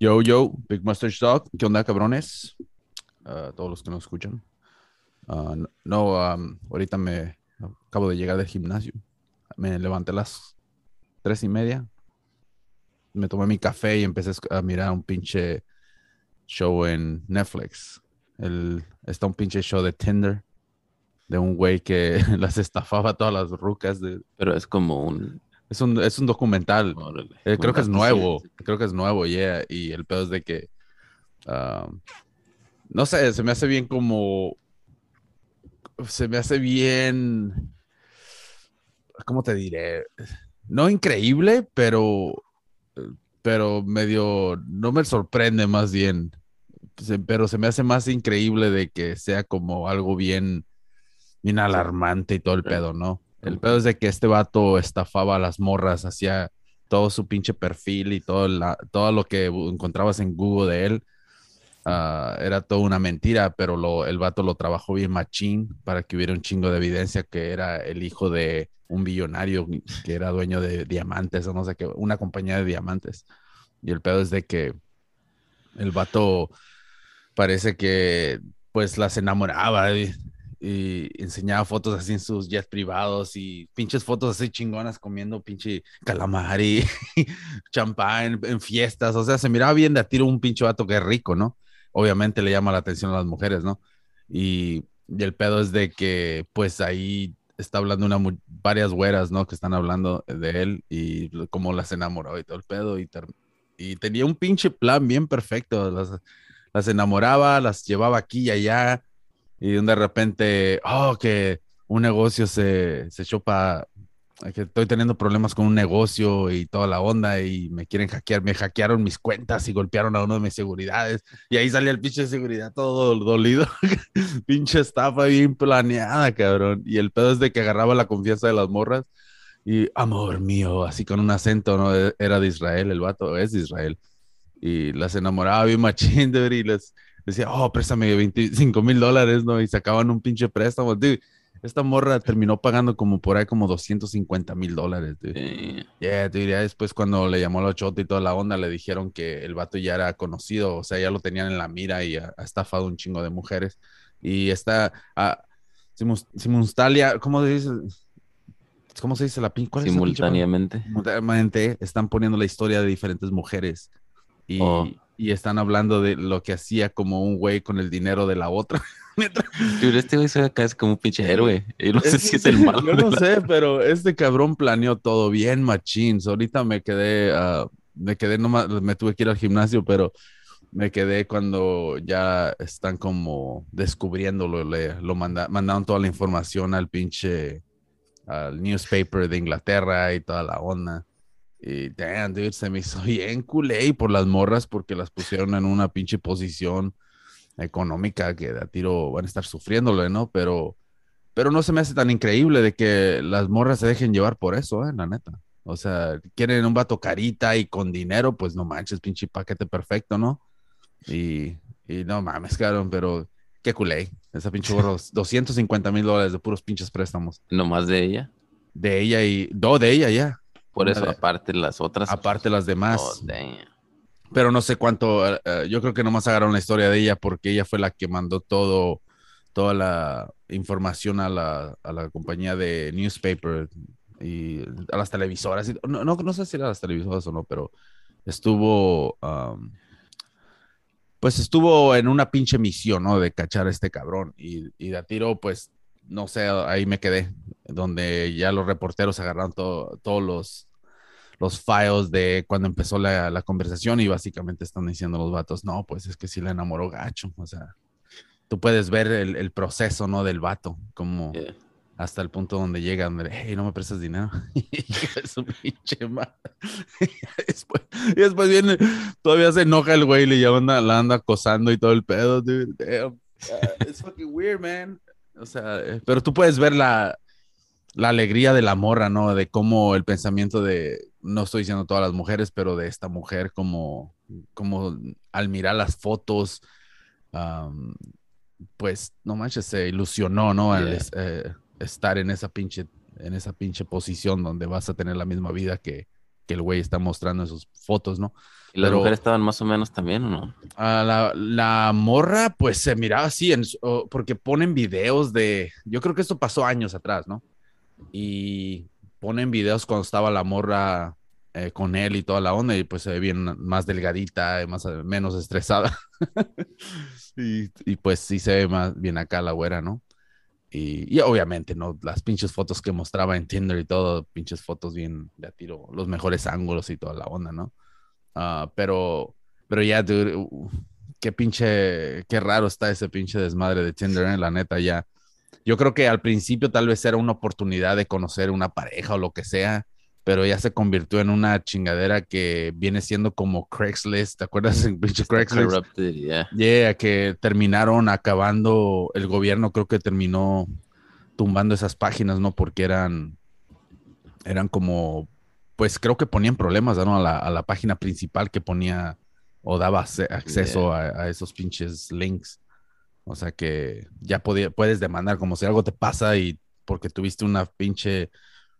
Yo, yo, Big Mustache Dog. ¿Qué onda, cabrones? Uh, todos los que nos escuchan. Uh, no, um, ahorita me acabo de llegar del gimnasio. Me levanté a las tres y media. Me tomé mi café y empecé a mirar un pinche show en Netflix. El, está un pinche show de Tinder de un güey que las estafaba todas las rucas. De... Pero es como un es un, es un documental. Eh, creo que es nuevo. Creo que es nuevo, yeah. Y el pedo es de que. Um, no sé, se me hace bien como. Se me hace bien. ¿Cómo te diré? No increíble, pero. Pero medio. No me sorprende más bien. Pero se me hace más increíble de que sea como algo bien. Bien alarmante y todo el pedo, ¿no? El pedo es de que este vato estafaba a las morras, hacía todo su pinche perfil y todo, todo lo que encontrabas en Google de él. Ah, era toda una mentira, pero lo, el vato lo trabajó bien machín para que hubiera un chingo de evidencia que era el hijo de un billonario que era dueño de diamantes o no sé qué, una compañía de diamantes. Y el pedo es de que el vato parece que pues las enamoraba y enseñaba fotos así en sus jets privados y pinches fotos así chingonas comiendo pinche calamar y champán en, fiestas. O sea, se miraba bien de a tiro un pinche vato que es rico, ¿no? Obviamente le llama la atención a las mujeres, ¿no? Y, el pedo es de que, pues ahí está hablando una varias güeras, ¿no? Que están hablando de él y cómo las enamoró y todo el pedo. Y, y tenía un pinche plan bien perfecto. Las, las enamoraba, las llevaba aquí y allá y de repente, oh, que un negocio se, se echó para, que estoy teniendo problemas con un negocio y toda la onda y me quieren hackear, me hackearon mis cuentas y golpearon a uno de mis seguridades y ahí salía el pinche de seguridad todo dolido, pinche estafa bien planeada, cabrón. Y el pedo es de que agarraba la confianza de las morras y amor mío, así con un acento, ¿no? E, era de Israel, el vato es de Israel. Y las enamoraba bien machín, y les decía, oh, préstame 25 mil dólares, ¿no? Y sacaban un pinche préstamo. esta morra terminó pagando como por ahí como 250 mil dólares. Dude. Yeah, te diría después cuando le llamó a chota y toda la onda, le dijeron que el vato ya era conocido, o sea, ya lo tenían en la mira y ha, estafado un chingo de mujeres. Y está, ah, simultánea, ¿cómo se dice? ¿Cómo se dice la pinche? Simultáneamente. Simultáneamente están poniendo la historia de diferentes mujeres. Y, oh y están hablando de lo que hacía como un güey con el dinero de la otra. este güey se acá es como un pinche héroe. Y no sé si es el malo. Yo no sé, pero este cabrón planeó todo bien, machines. Ahorita me quedé, uh, me quedé nomás, me tuve que ir al gimnasio, pero me quedé cuando ya están como descubriéndolo. Le, lo mandaron toda la información al pinche, al newspaper de Inglaterra y toda la onda. Y damn, dude, se me hizo bien culé por las morras porque las pusieron en una pinche posición económica que a tiro van a estar sufriéndole, ¿no? Pero, pero no se me hace tan increíble de que las morras se dejen llevar por eso, ¿eh? La neta. O sea, quieren un vato carita y con dinero, pues no manches, pinche paquete perfecto, ¿no? Y, y no mames, cabrón, pero qué culé. Esa pinche borro, 250 mil dólares de puros pinches préstamos. ¿No más de ella? De ella y, no, de ella ya. Por eso, aparte las otras. Aparte las demás. Oh, Pero no sé cuánto, eh, eh, yo creo que nomás agarraron la historia de ella porque ella fue la que mandó todo, toda la información a la, a la compañía de newspaper y a las televisoras. No, no, no sé si eran las televisoras o no, pero estuvo, pues estuvo en una pinche misión, ¿no? De cachar a este cabrón y, y de a tiro, pues, no sé, ahí me quedé, donde ya los reporteros agarraron todos los los files de cuando empezó la, conversación y básicamente están diciendo los vatos, no, pues es que sí le enamoró gacho, o sea, tú puedes ver el, proceso, ¿no? Del vato, como hasta el punto donde llega, donde, hey, no me prestas dinero. es un pinche y, después, y después viene, todavía se enoja el güey y le anda, la anda acosando y todo el pedo, dude. Damn. it's fucking weird, man. O sea, eh, pero tú puedes ver la, la alegría de la morra, ¿no? De cómo el pensamiento de, no estoy diciendo todas las mujeres, pero de esta mujer, como, como al mirar las fotos, pues, no manches, se ilusionó, ¿no? Al eh, estar en esa pinche, en esa pinche posición donde vas a tener la misma vida que, que el güey está mostrando en sus fotos, ¿no? ¿Y las mujeres estaban más o menos también o no? la, la, morra, pues se miraba así, en, porque ponen videos de. Yo creo que esto pasó años atrás, ¿no? Y ponen videos cuando estaba la morra eh, con él y toda la onda, y pues se ve bien más delgadita, más, menos estresada. y, pues sí se ve más bien acá la güera, ¿no? Y, y, obviamente, ¿no? Las pinches fotos que mostraba en Tinder y todo, pinches fotos bien de tiro, los mejores ángulos y toda la onda, ¿no? Ah, pero, pero ya, dude, uh, qué pinche, qué raro está ese pinche desmadre de Tinder, ¿eh? la neta, ya. Yo creo que al principio tal vez era una oportunidad de conocer una pareja o lo que sea, pero ya se convirtió en una chingadera que viene siendo como Craigslist, ¿te acuerdas en pinche Craigslist? Yeah. yeah, que terminaron acabando, el gobierno creo que terminó tumbando esas páginas, ¿no? Porque eran, eran como pues creo que ponían problemas ¿no? a, la, a, la, página principal que ponía o daba acceso a, esos pinches links. O sea que ya podía, puedes demandar como si algo te pasa y porque tuviste una pinche,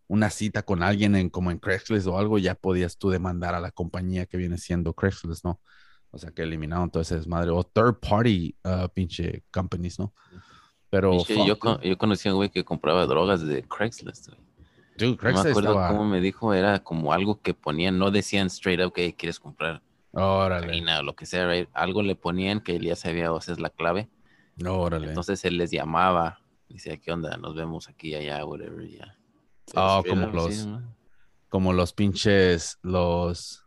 una cita con alguien en como en Craigslist o algo, ya podías tú demandar a la compañía que viene siendo Craigslist, ¿no? O sea que eliminaron todo ese desmadre. O third party uh, pinche companies, ¿no? Pero... yo, yo conocí a un güey que compraba drogas de Craigslist, no me acuerdo cómo me dijo, era como algo que ponían, no decían straight up que quieres comprar Órale. o lo que sea, algo le ponían que él ya sabía, o sea, es la clave. Órale. Entonces él les llamaba, decía, ¿qué onda? Nos vemos aquí, allá, whatever, ya. Oh, como los, como los pinches, los,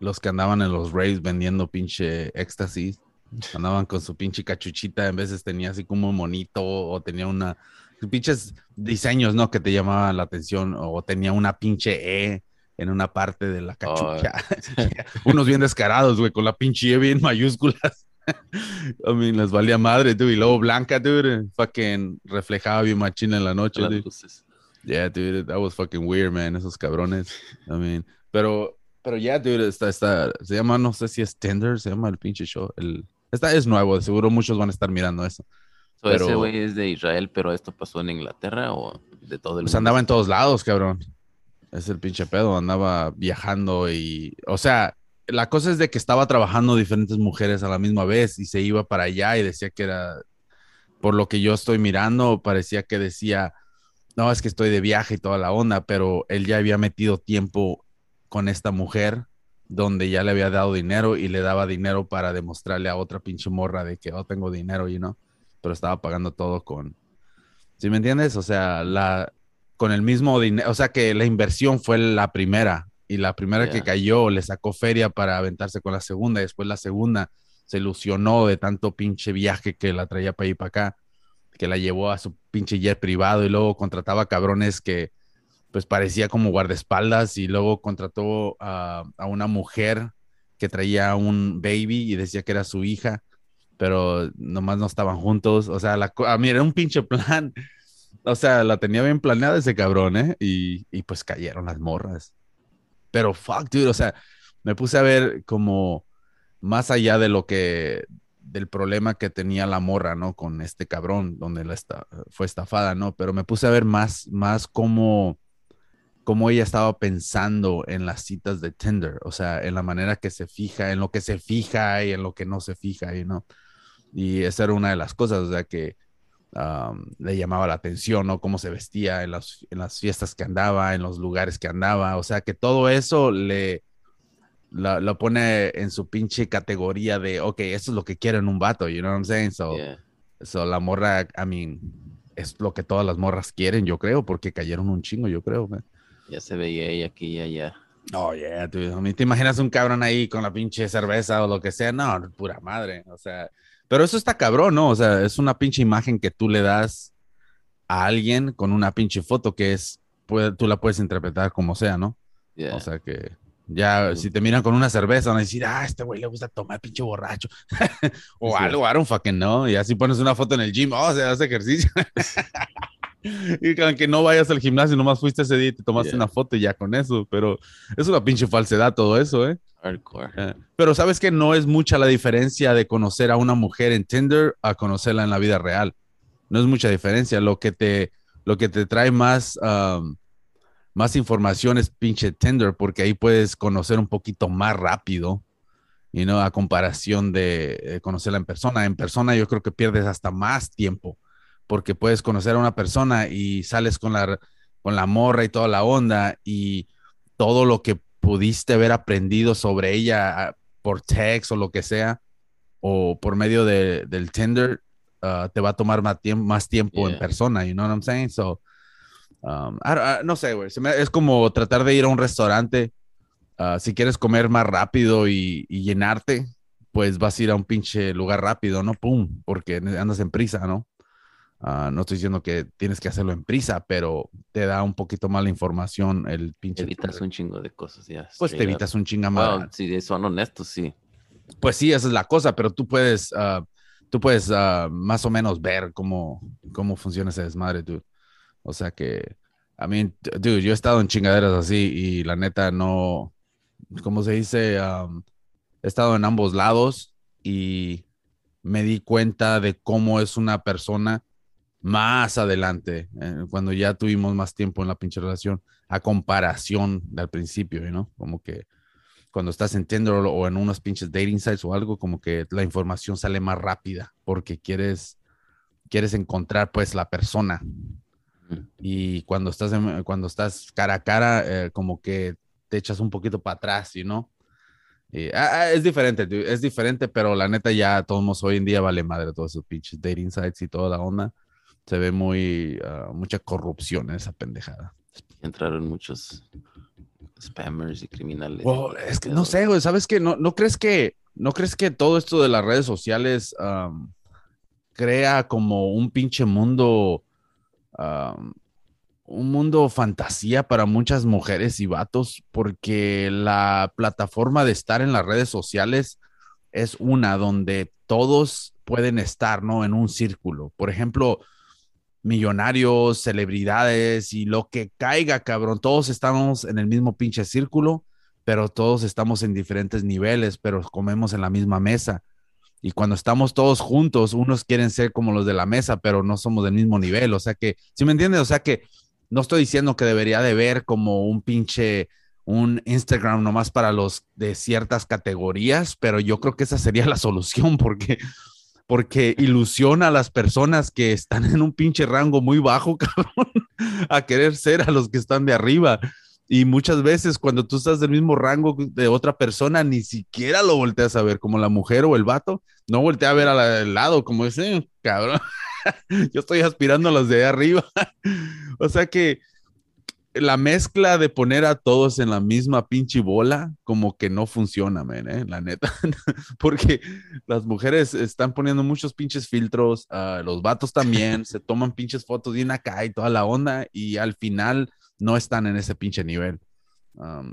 los que andaban en los raves vendiendo pinche éxtasis. Andaban con su pinche cachuchita, en veces tenía así como un monito o tenía una, pinches diseños, ¿no? Que te llamaban la atención o tenía una pinche E en una parte de la cachucha. Unos bien descarados, güey, con la pinche E bien mayúsculas. I mean, les valía madre, dude. Y luego blanca, dude. Fucking reflejaba bien machina en la noche, dude. Yeah, dude, that was fucking weird, man. Esos cabrones. I mean, pero, pero ya, yeah, dude, está, está, se llama, no sé si es Tender, se llama el pinche show. El, esta es nuevo, seguro muchos van a estar mirando eso ese güey es de Israel, pero esto pasó en Inglaterra o de todo el pues andaba en todos lados, cabrón. Es el pinche pedo, andaba viajando y, o sea, la cosa es de que estaba trabajando diferentes mujeres a la misma vez y se iba para allá y decía que era, por lo que yo estoy mirando, parecía que decía, no, es que estoy de viaje y toda la onda, pero él ya había metido tiempo con esta mujer donde ya le había dado dinero y le daba dinero para demostrarle a otra pinche morra de que, oh, tengo dinero, y no pero estaba pagando todo con, ¿sí me entiendes? O sea, la, con el mismo dinero, o sea que la inversión fue la primera y la primera que cayó le sacó feria para aventarse con la segunda y después la segunda se ilusionó de tanto pinche viaje que la traía para ir para acá, que la llevó a su pinche jet privado y luego contrataba cabrones que pues parecía como guardaespaldas y luego contrató a, una mujer que traía un baby y decía que era su hija pero nomás no estaban juntos. O sea, la, a mí era un pinche plan. O sea, la tenía bien planeada ese cabrón, ¿eh? Y, y pues cayeron las morras. Pero fuck, dude, o sea, me puse a ver como más allá de lo que, del problema que tenía la morra, ¿no? Con este cabrón, donde la fue estafada, ¿no? Pero me puse a ver más, más cómo, cómo ella estaba pensando en las citas de Tinder, o sea, en la manera que se fija, en lo que se fija y en lo que no se fija, y ¿no? Y esa era una de las cosas, o sea, que le llamaba la atención, ¿no? Cómo se vestía en las, en las fiestas que andaba, en los lugares que andaba, o sea, que todo eso le lo, pone en su pinche categoría de, ok, eso es lo que quiero en un vato, you know what I'm saying? So, so la morra, I mean, es lo que todas las morras quieren, yo creo, porque cayeron un chingo, yo creo. Ya se veía ella aquí y allá. Oh, yeah, ¿Te imaginas un cabrón ahí con la pinche cerveza o lo que sea? No, pura madre. O sea, pero eso está cabrón, ¿no? O sea, es una pinche imagen que tú le das a alguien con una pinche foto que es, tú la puedes interpretar como sea, ¿no? O sea que ya, si te miran con una cerveza, van a decir, ah, este güey le gusta tomar pinche borracho. o algo, I don't fucking no. Y así pones una foto en el gym, oh, se hace ejercicio. y aunque no vayas al gimnasio, nomás fuiste ese día y te tomaste una foto y ya con eso. Pero es una pinche falsedad todo eso, ¿eh? Hardcore. pero sabes que no es mucha la diferencia de conocer a una mujer en Tinder a conocerla en la vida real. No es mucha diferencia. Lo que te, lo que te trae más, más información es pinche Tinder, porque ahí puedes conocer un poquito más rápido, y no a comparación de eh, conocerla en persona. En persona yo creo que pierdes hasta más tiempo, porque puedes conocer a una persona y sales con la, con la morra y toda la onda, y todo lo que pudiste haber aprendido sobre ella ah, por text o lo que sea, o por medio de, del Tinder, ah, te va a tomar más tiempo, más tiempo en persona, you know what I'm saying? So, um, no sé, güey, es como tratar de ir a un restaurante, ah, si quieres comer más rápido y, llenarte, pues vas a ir a un pinche lugar rápido, ¿no? Pum, porque andas en prisa, ¿no? Ah, no estoy diciendo que tienes que hacerlo en prisa, pero te da un poquito más la información el pinche. Te evitas un chingo de cosas, ya. Pues te evitas un chingo más. si son honestos, sí. Pues sí, esa es la cosa, pero tú puedes, uh, tú puedes más o menos ver cómo, cómo funciona ese desmadre, dude. O sea que, a mí, dude, yo he estado en chingaderas así y la neta no, ¿cómo se dice? Um, he estado en ambos lados y me di cuenta de cómo es una persona más adelante, eh, cuando ya tuvimos más tiempo en la pinche relación, a comparación del principio, ¿no? Como que cuando estás en Tinder o en unos pinches dating sites o algo, como que la información sale más rápida porque quieres, quieres encontrar pues la persona. Y cuando estás, cuando estás cara a cara, eh, como que te echas un poquito para atrás, ¿no? Ah, ah, es diferente, es diferente, pero la neta ya todos hoy en día vale madre todos esos pinches dating sites y toda la onda. Se ve muy, ah, mucha corrupción en esa pendejada. Entraron muchos spammers y criminales. es que no sé, güey, ¿sabes qué? ¿No, no, crees que, ¿No crees que todo esto de las redes sociales crea como un pinche mundo, un mundo fantasía para muchas mujeres y vatos? Porque la plataforma de estar en las redes sociales es una donde todos pueden estar, ¿no? En un círculo. Por ejemplo, millonarios, celebridades y lo que caiga, cabrón. Todos estamos en el mismo pinche círculo, pero todos estamos en diferentes niveles, pero comemos en la misma mesa. Y cuando estamos todos juntos, unos quieren ser como los de la mesa, pero no somos del mismo nivel. O sea que, ¿sí me entiendes? O sea que no estoy diciendo que debería de ver como un pinche, un Instagram nomás para los de ciertas categorías, pero yo creo que esa sería la solución porque porque ilusiona a las personas que están en un pinche rango muy bajo, cabrón, a querer ser a los que están de arriba. Y muchas veces cuando tú estás del mismo rango de otra persona, ni siquiera lo volteas a ver, como la mujer o el vato, no voltea a ver al lado, como ese, cabrón, yo estoy aspirando a los de arriba. o sea que la mezcla de poner a todos en la misma pinche bola, como que no funciona, ¿eh? la neta. Porque las mujeres están poniendo muchos pinches filtros, uh, los vatos también, se toman pinches fotos bien acá y toda la onda, y al final no están en ese pinche nivel. Um,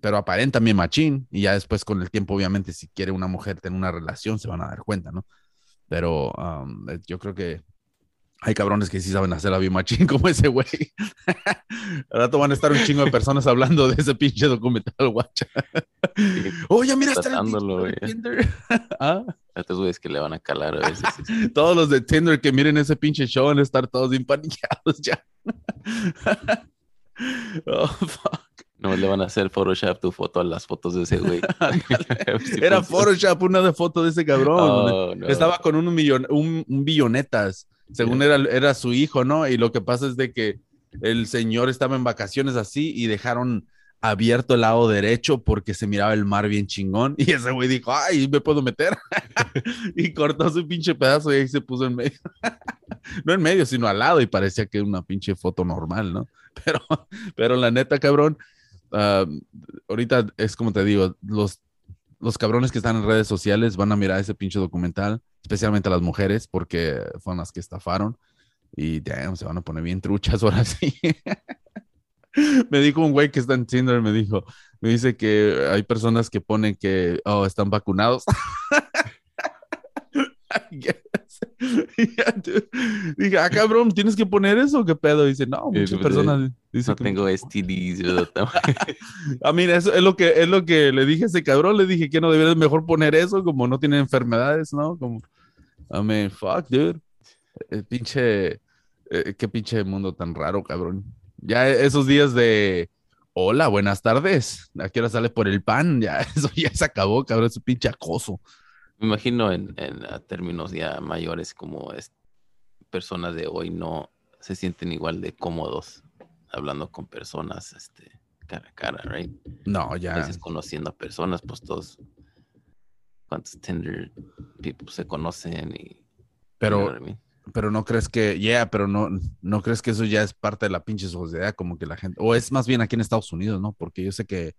pero aparentan bien machín, y ya después con el tiempo, obviamente, si quiere una mujer tener una relación, se van a dar cuenta, ¿no? Pero um, yo creo que hay cabrones que sí saben hacer la bien machín como ese güey. Al rato van a estar un chingo de personas hablando de ese pinche documental, guacha. Oye, mira, está el Tinder. ¿Ah? Estos güeyes que le van a calar a veces. todos los de Tinder que miren ese pinche show van a estar todos bien ya. oh, fuck. No le van a hacer Photoshop tu foto a las fotos de ese güey. Era Photoshop una de fotos de ese cabrón. Oh, Estaba con un millón, un, un billonetas según era, era su hijo, ¿no? Y lo que pasa es de que el señor estaba en vacaciones así y dejaron abierto el lado derecho porque se miraba el mar bien chingón y ese güey dijo, ay, me puedo meter y cortó su pinche pedazo y ahí se puso en medio. no en medio, sino al lado y parecía que una pinche foto normal, ¿no? Pero, pero la neta, cabrón, ah, ahorita es como te digo, los los cabrones que están en redes sociales van a mirar ese pinche documental, especialmente las mujeres, porque fueron las que estafaron. Y damn, se van a poner bien truchas ahora sí. me dijo un güey que está en Tinder, me dijo, me dice que hay personas que ponen que, oh, están vacunados. Dije, ah, cabrón, ¿tienes que poner eso? ¿Qué pedo? Dice, no, muchas personas. Dice no tengo STDs. a mí, eso es lo, que, es lo que le dije a ese cabrón. Le dije que no deberías mejor poner eso, como no tiene enfermedades, ¿no? Como, I mean, fuck, dude. El pinche, eh, qué pinche mundo tan raro, cabrón. Ya esos días de hola, buenas tardes. ¿A qué hora sale por el pan? Ya, eso ya se acabó, cabrón, ese pinche acoso. Me imagino en, términos ya mayores como es, personas de hoy no se sienten igual de cómodos hablando con personas este, cara a cara, right? No, ya. A veces conociendo a personas, pues todos, cuántos Tinder people se conocen y... Pero, pero no crees que, yeah, pero no, no crees que eso ya es parte de la pinche sociedad, como que la gente, o es más bien aquí en Estados Unidos, ¿no? Porque yo sé que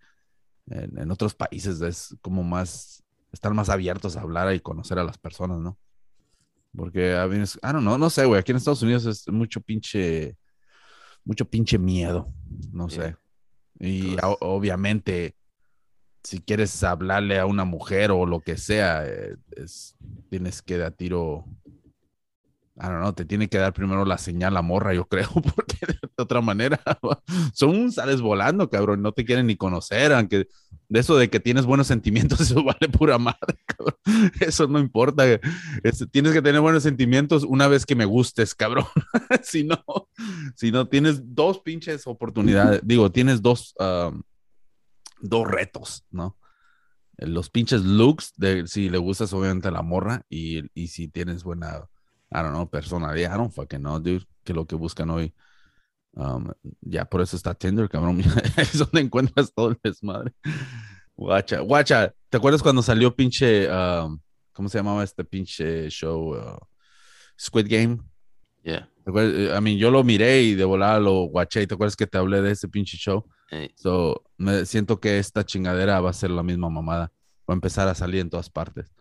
en, otros países es como más, están más abiertos a hablar y conocer a las personas, ¿no? Porque a veces, ah, no, no, no sé, güey, aquí en Estados Unidos es mucho pinche, mucho pinche miedo, no sé. Y obviamente, si quieres hablarle a una mujer o lo que sea, eh, es, tienes que dar tiro I don't know, te tiene que dar primero la señal a morra, yo creo, porque de otra manera son sales volando, cabrón, no te quieren ni conocer, aunque de eso de que tienes buenos sentimientos, eso vale pura madre, cabrón. Eso no importa. tienes que tener buenos sentimientos una vez que me gustes, cabrón. si no, si no, tienes dos pinches oportunidades, digo, tienes dos, um, dos retos, ¿no? Los pinches looks de si le gustas obviamente a la morra y, y si tienes buena I don't know, personalidad. I don't fucking know, dude. Que lo que buscan hoy. Um, ya por eso está Tinder, cabrón. es donde encuentras todo el desmadre. Guacha, guacha. ¿Te acuerdas cuando salió pinche, um, ¿cómo se llamaba este pinche show? Uh, Squid Game. Yeah. I mean, yo lo miré y de volada lo guaché. ¿Te acuerdas que te hablé de ese pinche show? So, me siento que esta chingadera va a ser la misma mamada. Va a empezar a salir en todas partes.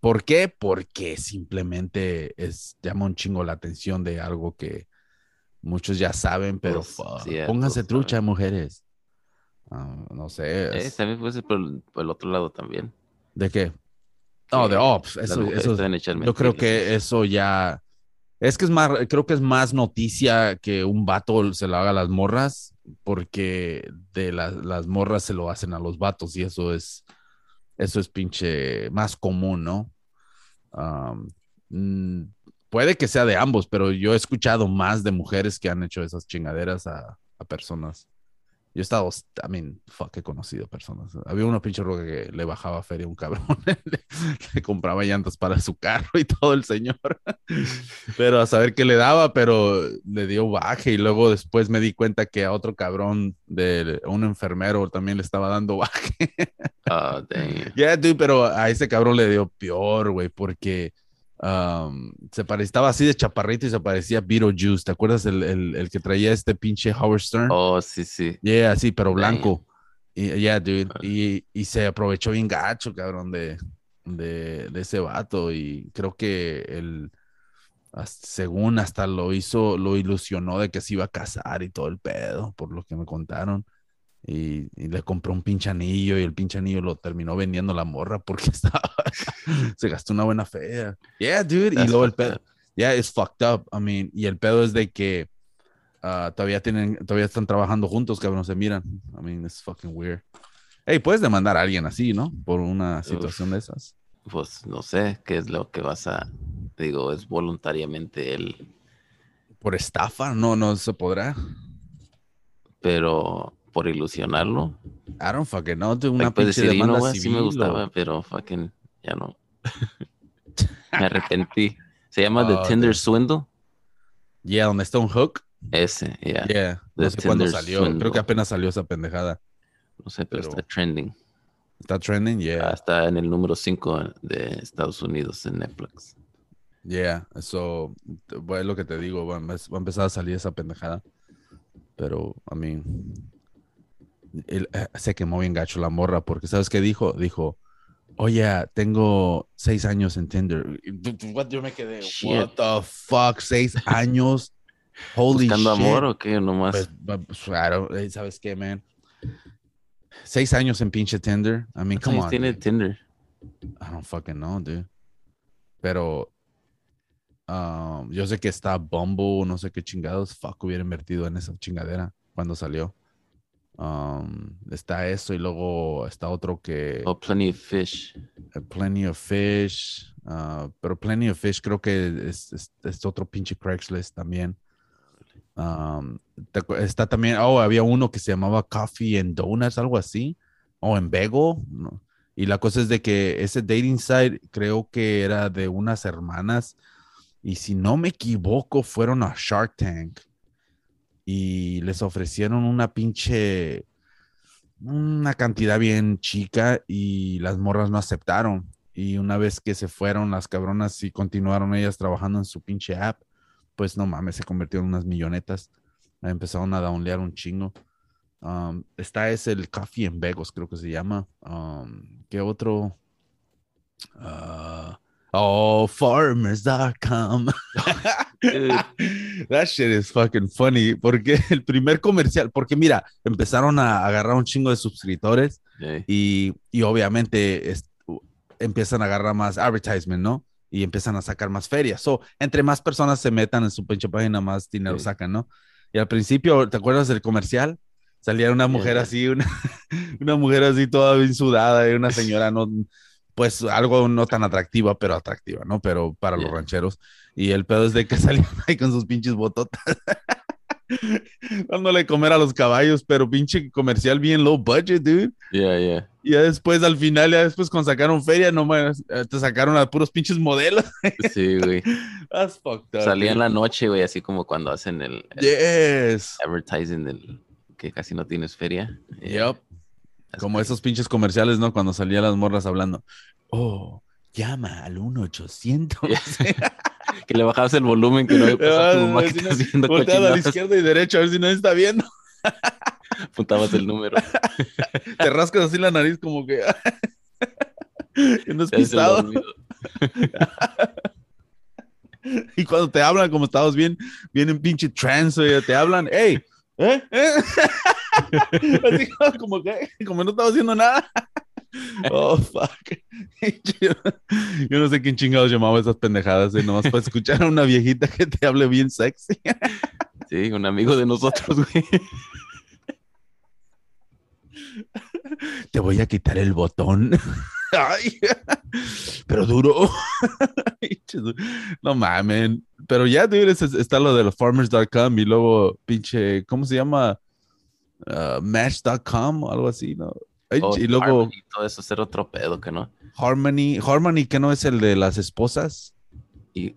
¿Por qué? Porque simplemente es, llama un chingo la atención de algo que muchos ya saben, pero pues, pónganse trucha, mujeres. No sé. Eh, también puede ser por, el otro lado también. ¿De qué? No, de ops. Eso, yo creo que eso ya. Es que es más, creo que es más noticia que un vato se lo haga a las morras, porque de las morras se lo hacen a los vatos y eso es eso es pinche más común, ¿no? Mm, puede que sea de ambos, pero yo he escuchado más de mujeres que han hecho esas chingaderas a, a personas yo he estado, I mean, fuck, he conocido personas. Había una pinche roca que le bajaba feria a un cabrón, le, compraba llantas para su carro y todo el señor. pero a saber qué le daba, pero le dio baje y luego después me di cuenta que a otro cabrón de un enfermero también le estaba dando baje. oh, damn. Yeah, dude, pero a ese cabrón le dio peor, güey, porque se parecía, estaba así de chaparrito y se parecía Beetlejuice. ¿Te acuerdas el, el, que traía este pinche Howard Stern? Oh, sí, sí. Yeah, sí, pero blanco. Y, yeah, dude. Y, y, se aprovechó bien gacho, cabrón, de, de, de ese vato. Y creo que el, según hasta lo hizo, lo ilusionó de que se iba a casar y todo el pedo, por lo que me contaron. Y, le compró un pinche anillo y el pinche anillo lo terminó vendiendo la morra porque estaba, se gastó una buena fea. Yeah, dude. y luego el pedo, yeah, it's fucked up. I mean, y el pedo es de que uh, todavía tienen, todavía están trabajando juntos, cabrón, se miran. I mean, it's fucking weird. Hey, puedes demandar a alguien así, ¿no? Por una situación de esas. Pues no sé qué es lo que vas a, digo, es voluntariamente él. Por estafa, no, no se podrá. Pero por ilusionarlo. I don't fucking know. Una pues pinche demanda no, sí me gustaba, pero fucking ya no. me arrepentí. Se llama The oh, Tinder Swindle. Yeah, donde está un hook. Ese, yeah. Yeah. No sé cuándo salió. Creo que apenas salió esa pendejada. No sé, pero, está trending. Está trending, yeah. Ah, está en el número 5 de Estados Unidos en Netflix. Yeah, eso es lo que te digo, va, a empezar a salir esa pendejada. Pero, I mean, eh, se quemó bien gacho la morra, porque ¿sabes qué dijo? Dijo, oye, tengo seis años en Tinder. Yo me quedé, what the fuck, seis años. Holy ¿Buscando amor o qué? Nomás. Pues, claro, eh, ¿sabes qué, man? Seis años en pinche Tinder. I mean, come on. tiene Tinder? I don't fucking know, dude. Pero um, yo sé que está Bumble, no sé qué chingados. Fuck, hubiera invertido en esa chingadera cuando salió. Um, está eso y luego está otro que... Oh, Plenty of Fish. Eh, Plenty of Fish. Uh, pero Plenty of Fish creo que es, es, otro pinche Craigslist también. Um, está también, oh, había uno que se llamaba Coffee and Donuts, algo así, o en Bego. Y la cosa es de que ese dating site creo que era de unas hermanas. Y si no me equivoco, fueron a Shark Tank y les ofrecieron una pinche, una cantidad bien chica y las morras no aceptaron. Y una vez que se fueron las cabronas y continuaron ellas trabajando en su pinche app, pues no mames, se convirtieron en unas millonetas. Empezaron a downlear un chingo. Um, está es el Coffee en Vegos, creo que se llama. Um, ¿Qué otro? Uh, Oh, farmers.com. That shit is fucking funny. Porque el primer comercial, porque mira, empezaron a agarrar un chingo de suscriptores y, y, obviamente empiezan a agarrar más advertisement, ¿no? Y empiezan a sacar más ferias. So, entre más personas se metan en su pinche página, más dinero sacan, ¿no? Y al principio, ¿te acuerdas del comercial? Salía una mujer así, una, una mujer así toda bien sudada y una señora no pues algo no tan atractiva, pero atractiva, ¿no? Pero para los rancheros. Y el pedo es de que salían ahí con sus pinches bototas. dándole comer a los caballos, pero pinche comercial bien low budget, dude. Yeah, yeah. Y ya después, al final, ya después cuando sacaron feria, no más, eh, te sacaron a puros pinches modelos. sí, güey. That's fucked up. Salía en la noche, güey, así como cuando hacen el, yes. advertising del que casi no tienes feria. Yep. Como esos pinches comerciales, ¿no? Cuando salían las morras hablando. Oh, llama al 1-800. que le bajabas el volumen que no había pasado tu máquina haciendo a la izquierda y derecha a ver si no está viendo. Apuntabas el número. Te rascas así la nariz como que... que no es pisado. y cuando te hablan como estabas bien, bien en pinche trance, te hablan, hey, ¿eh? ¿Eh? Así como que, como no estaba haciendo nada. Oh, fuck. Yo, no sé quién chingados llamaba esas pendejadas, ¿eh? nomás para escuchar a una viejita que te hable bien sexy. Sí, un amigo de nosotros, güey. Te voy a quitar el botón. Ay, pero duro. no mames. Pero ya, dude, está lo de los farmers.com y luego pinche, ¿cómo se llama? Uh, Match.com o algo así, ¿no? Oh, y luego. todo eso ser otro pedo, que no. Harmony, Harmony, que no es el de las esposas. ¿Y,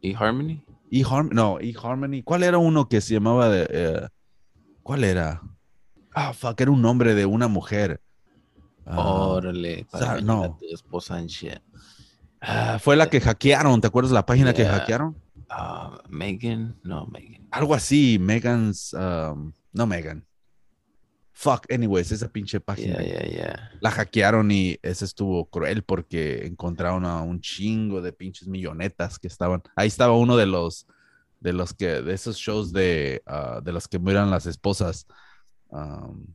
y Harmony? Y Harmony, no, y Harmony. ¿Cuál era uno que se llamaba de. Eh, ¿Cuál era? Ah, fuck, era un nombre de una mujer. Ah, Órale, para no. esposa en shit. Ah, fue la que hackearon, ¿te acuerdas la página que hackearon? Uh, Megan, no, Megan. Algo así, Megan's. Um, no Megan. Fuck, anyways, esa pinche página. La hackearon y ese estuvo cruel porque encontraron a un chingo de pinches millonetas que estaban. Ahí estaba uno de los de los que de esos shows de uh, de los que miran las esposas. Um,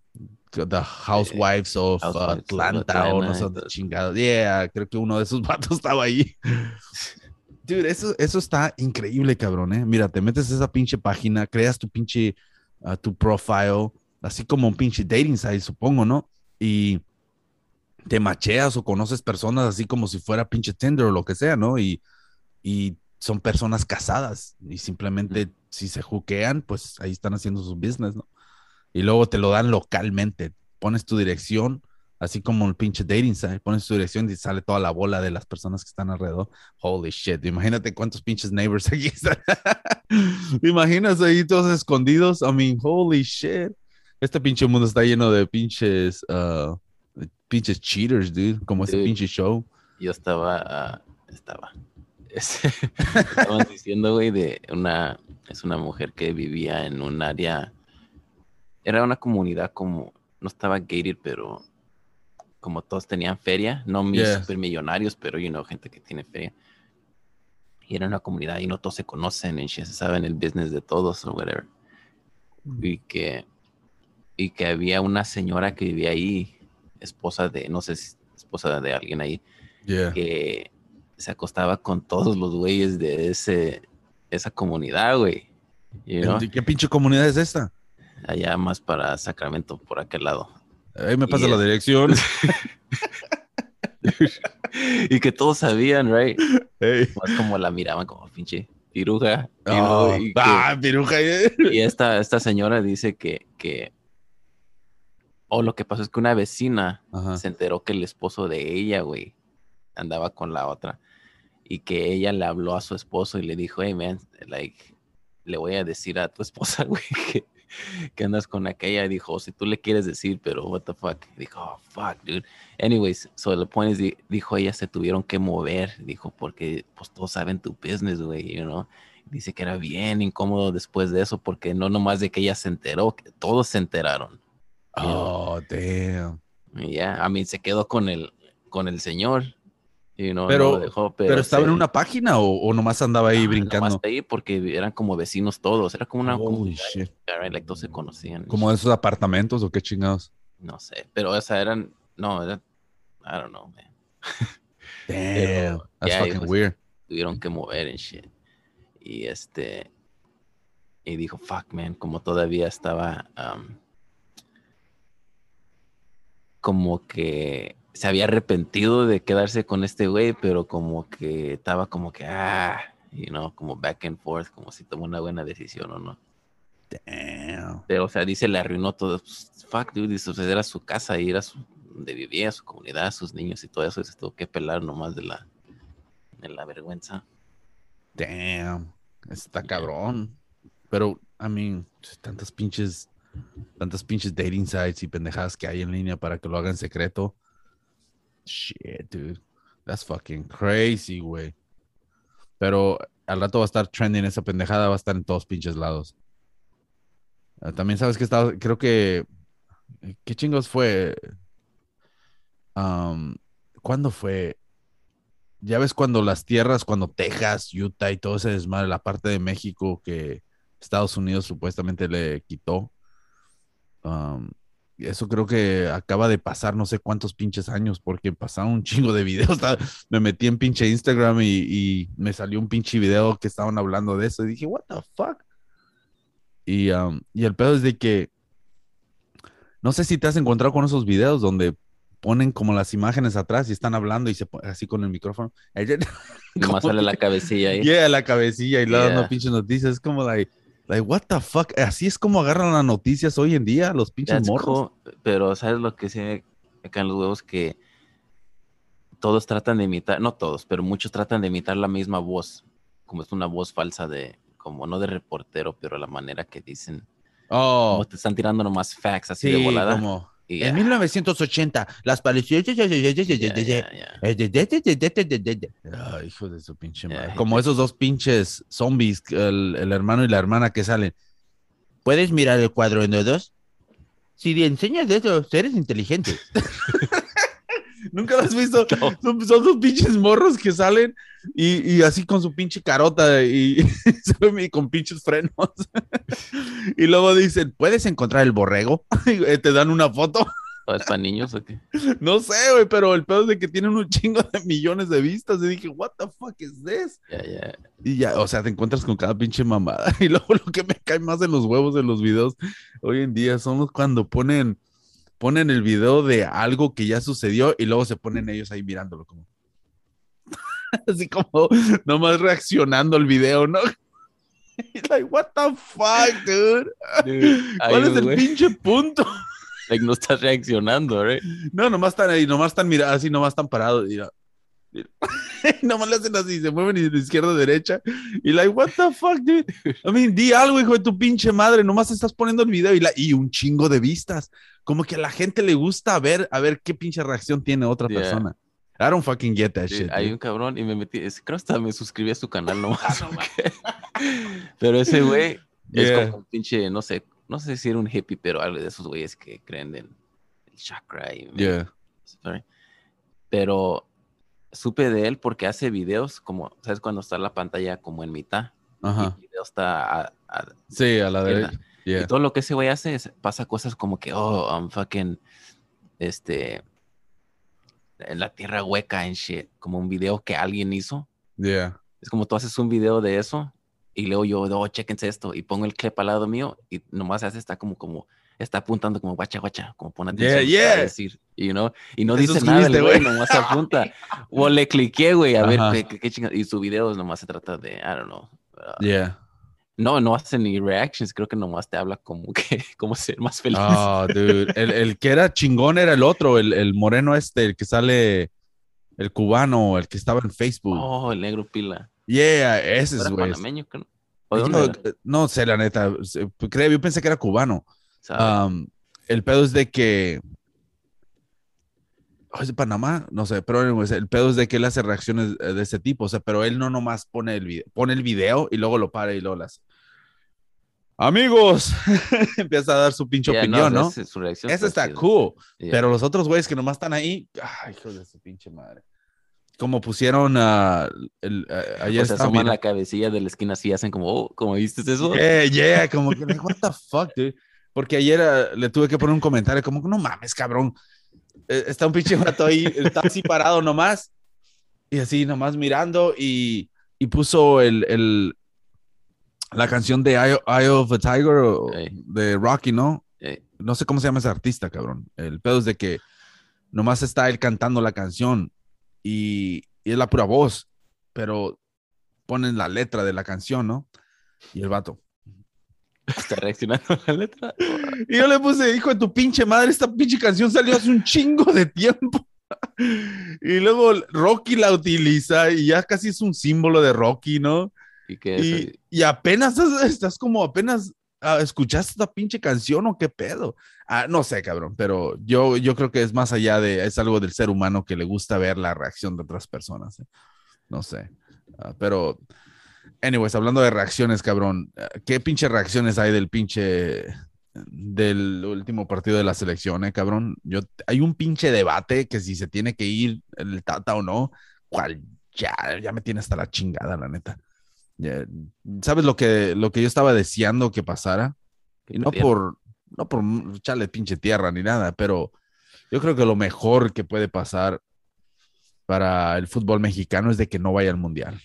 the Housewives of Atlanta, o no sé chingados. Yeah, creo que uno de esos vatos estaba ahí. Dude, eso, eso está increíble, cabrón, eh. Mira, te metes a esa pinche página, creas tu pinche tu profile, así como un pinche dating site, supongo, ¿no? Y te macheas o conoces personas así como si fuera pinche Tinder o lo que sea, ¿no? Y, y son personas casadas y simplemente si se juquean, pues ahí están haciendo su business, ¿no? Y luego te lo dan localmente, pones tu dirección, así como el pinche dating site, pones tu dirección y sale toda la bola de las personas que están alrededor. Holy shit, imagínate cuántos pinches neighbors aquí están. imaginas ahí todos escondidos? I mean, holy shit. Este pinche mundo está lleno de pinches, uh, pinches cheaters, dude, como ese pinche show. Yo estaba, ah, estaba. estaban diciendo, güey, de una, es una mujer que vivía en un área, era una comunidad como, no estaba gated, pero como todos tenían feria, no mis supermillonarios, pero, you know, gente que tiene feria y era una comunidad y no todos se conocen y se saben el business de todos o whatever. Mm. Y que, y que había una señora que vivía ahí, esposa de, no sé, esposa de alguien ahí, que se acostaba con todos los güeyes de ese, esa comunidad, güey. ¿Qué pinche comunidad es esta? Allá más para Sacramento, por aquel lado. Ahí me pasa la dirección. y que todos sabían, right? Más como la miraban como pinche. piruja. Oh, y, ah, piruja. y esta, esta señora dice que, que o lo que pasó es que una vecina se enteró que el esposo de ella, güey, andaba con la otra. Y que ella le habló a su esposo y le dijo, hey, man, like, le voy a decir a tu esposa, güey, que, que andas con aquella. Dijo, si tú le quieres decir, pero what the fuck. dijo, oh, fuck, dude. Anyways, so the point is, dijo, ella se tuvieron que mover. Dijo, porque pues todos saben tu business, güey, you know. Dice que era bien incómodo después de eso, porque no nomás de que ella se enteró, que todos se enteraron. Oh, damn. Ya, yeah, I mean, se quedó con el, con el señor. Y no, pero, dejó, pero, estaba en una página o, nomás andaba ahí brincando. Nomás ahí porque eran como vecinos todos. Era como una comunidad. Like, todos se conocían. ¿Como esos apartamentos o qué chingados? No sé, pero esa eran. No, era. I don't know, man. Damn, that's fucking weird. Tuvieron que mover en shit. Y este. Y dijo, fuck, man, como todavía estaba. Um, como que se había arrepentido de quedarse con este güey, pero como que estaba como que, ah, you know, como back and forth, como si tomó una buena decisión o no. Damn. Pero, o sea, dice, le arruinó todo. Pues, fuck, dude, dice, era su casa y era su, donde vivía, su comunidad, sus niños y todo eso. Y se tuvo que pelar nomás de la, de la vergüenza. Damn. Está cabrón. Pero, I mean, tantas pinches tantas pinches dating sites y pendejadas que hay en línea para que lo hagan secreto. Shit, dude. That's fucking crazy, güey. Pero al rato va a estar trending esa pendejada, va a estar en todos pinches lados. Ah, también sabes que estaba, creo que, ¿qué chingos fue? Um, ¿Cuándo fue? Ya ves cuando las tierras, cuando Texas, Utah y todo ese desmadre, la parte de México que Estados Unidos supuestamente le quitó eso creo que acaba de pasar no sé cuántos pinches años, porque pasaron un chingo de videos. Me metí en pinche Instagram y, me salió un pinche video que estaban hablando de eso. Y dije, ¿What the fuck? Y, y el pedo es de que no sé si te has encontrado con esos videos donde ponen como las imágenes atrás y están hablando y se así con el micrófono. Nomás sale la cabecilla ahí. Yeah, la cabecilla y le dando pinches noticias. Es como like Like, what the fuck? Así es como agarran las noticias hoy en día, los pinches morros. pero, ¿sabes lo que se acá en los huevos? Que todos tratan de imitar, no todos, pero muchos tratan de imitar la misma voz. Como es una voz falsa de, como no de reportero, pero la manera que dicen. Oh. Como te están tirando nomás facts así de volada. Como, en 1980, las palestinas. hijo de su pinche madre. Como esos dos pinches zombies, el, el, hermano y la hermana que salen. ¿Puedes mirar el cuadro en dos? Si le enseñas de eso, eres inteligente. Nunca lo has visto. Son, son, dos pinches morros que salen y, y así con su pinche carota y, y con pinches frenos. y luego dicen, ¿puedes encontrar el borrego? y te dan una foto. ¿Es para niños o qué? No sé, güey, pero el pedo es de que tienen un chingo de millones de vistas. Y dije, what the fuck is this? Ya, ya. Y ya, o sea, te encuentras con cada pinche mamada. Y luego lo que me cae más en los huevos de los videos hoy en día son cuando ponen ponen el video de algo que ya sucedió y luego se ponen ellos ahí mirándolo como así como nomás reaccionando al video, ¿no? like, what the fuck, dude? ¿Cuál es el pinche punto? Like, no estás reaccionando, ¿right? No, nomás están ahí, nomás están mirando, así nomás están parados. Mira. Nomás le hacen así, se mueven de izquierda a derecha. Y like, what the fuck, dude? I mean, di algo, hijo de tu pinche madre. Nomás estás poniendo el video y, la, y un chingo de vistas. Como que a la gente le gusta ver, a ver qué pinche reacción tiene otra persona. I don't fucking get that shit. Hay un cabrón y me metí, creo hasta me suscribí a su canal nomás. pero ese güey es como un pinche, no sé, no sé si era un hippie, pero algo de esos güeyes que creen en el chakra y... Yeah. Pero supe de él porque hace videos como, ¿sabes? Cuando está la pantalla como en mitad. Ajá. el video está a, sí, a la derecha. Y todo lo que ese güey hace es, pasa cosas como que, oh, I'm fucking, este, en la tierra hueca en shit, como un video que alguien hizo. Yeah. Es como tú haces un video de eso y luego yo, oh, chequense esto y pongo el clip al lado mío y nomás hace, está como, como, está apuntando como guacha, guacha, como pone atención yeah, decir, you know? y no dice nada el güey, nomás apunta. o le cliqué, güey, a ver qué, qué, Y su video nomás se trata de, I don't know, Ah, Yeah. No, no hace ni reactions, creo que nomás te habla como que, como ser más feliz. Oh, dude. El, el que era chingón era el otro, el, el moreno este, el que sale, el cubano, el que estaba en Facebook. Oh, el negro pila. Yeah, ese ¿No es, güey. panameño? creo? ¿O de dónde Yo, era? eh, no sé, la neta. se- Creo, yo pensé que era cubano. Um, el pedo es de que. Oh, ¿Es de Panamá? No sé, pero anyways, el pedo es de que él hace reacciones eh, de ese tipo. O sea, pero él no nomás pone el video, pone el video y luego lo para y luego las. Amigos, empieza a dar su pinche Yeah, opinión, ¿no? ese- su reacción Eso está cool. Yeah. Pero los otros güeyes que nomás están ahí, ay, hijos de su pinche madre. Como pusieron a. el, a- ayer o sea, asoman la cabecilla de la esquina así, hacen como, oh, ¿cómo viste eso? Yeah, yeah, como que, like, what the fuck, dude. Porque ayer eh, le tuve que poner un comentario como, no mames, cabrón. Eh, está un pinche vato ahí, está así parado nomás. Y así nomás mirando y, y puso el, el, la canción de Eye, Eye of a Tiger o- de Rocky, ¿no? No sé cómo se llama ese artista, cabrón. El pedo es de que nomás está él cantando la canción y, y es la pura voz, pero ponen la letra de la canción, ¿no? Y el vato. Está reaccionando a la letra. Y yo le puse, hijo de tu pinche madre, esta pinche canción salió hace un chingo de tiempo. Y luego Rocky la utiliza y ya casi es un símbolo de Rocky, ¿no? Y eso- Y, y apenas estás, estás como apenas ah, escuchaste esta pinche canción o qué pedo. Ah, no sé, cabrón, pero yo, yo creo que es más allá de, es algo del ser humano que le gusta ver la reacción de otras personas. ¿eh? No sé. Ah, pero, anyways, hablando de reacciones, cabrón, ¿qué pinche reacciones hay del pinche del último partido de la selección, eh, cabrón? Yo, hay un pinche debate que si se tiene que ir el Tata o no, cual ya, ya me tiene hasta la chingada, la neta. Ya, ¿Sabes lo que, lo que yo estaba deseando que pasara? Y no por, no por echarle pinche tierra ni nada, pero yo creo que lo mejor que puede pasar para el fútbol mexicano es de que no vaya al mundial.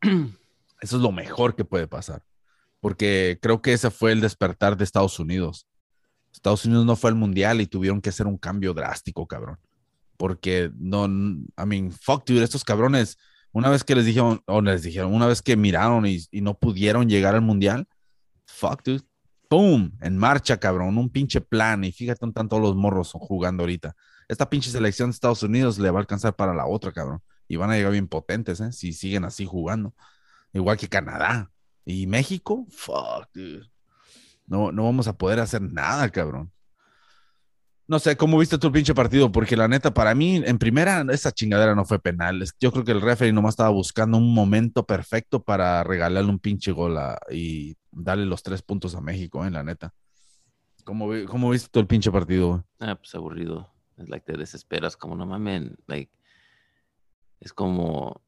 Eso es lo mejor que puede pasar. Porque creo que ese fue el despertar de Estados Unidos. Estados Unidos no fue al mundial y tuvieron que hacer un cambio drástico, cabrón. Porque no, I mean, fuck, dude, estos cabrones, una vez que les dijeron, o les dijeron, una vez que miraron y, no pudieron llegar al mundial, fuck, dude, ¡pum! En marcha, cabrón, un pinche plan. Y fíjate, están todos los morros jugando ahorita. Esta pinche selección de Estados Unidos le va a alcanzar para la otra, cabrón. Y van a llegar bien potentes, ¿eh? Si siguen así jugando. Igual que Canadá. Y México, fuck, dude. No, no vamos a poder hacer nada, cabrón. No sé, ¿cómo viste tu pinche partido? Porque la neta, para mí, en primera, esa chingadera no fue penal. Yo creo que el referee nomás estaba buscando un momento perfecto para regalarle un pinche gol y darle los tres puntos a México, en la neta. ¿Cómo, cómo viste tú el pinche partido? Ah, pues aburrido. Es like te desesperas, como no mames, like es como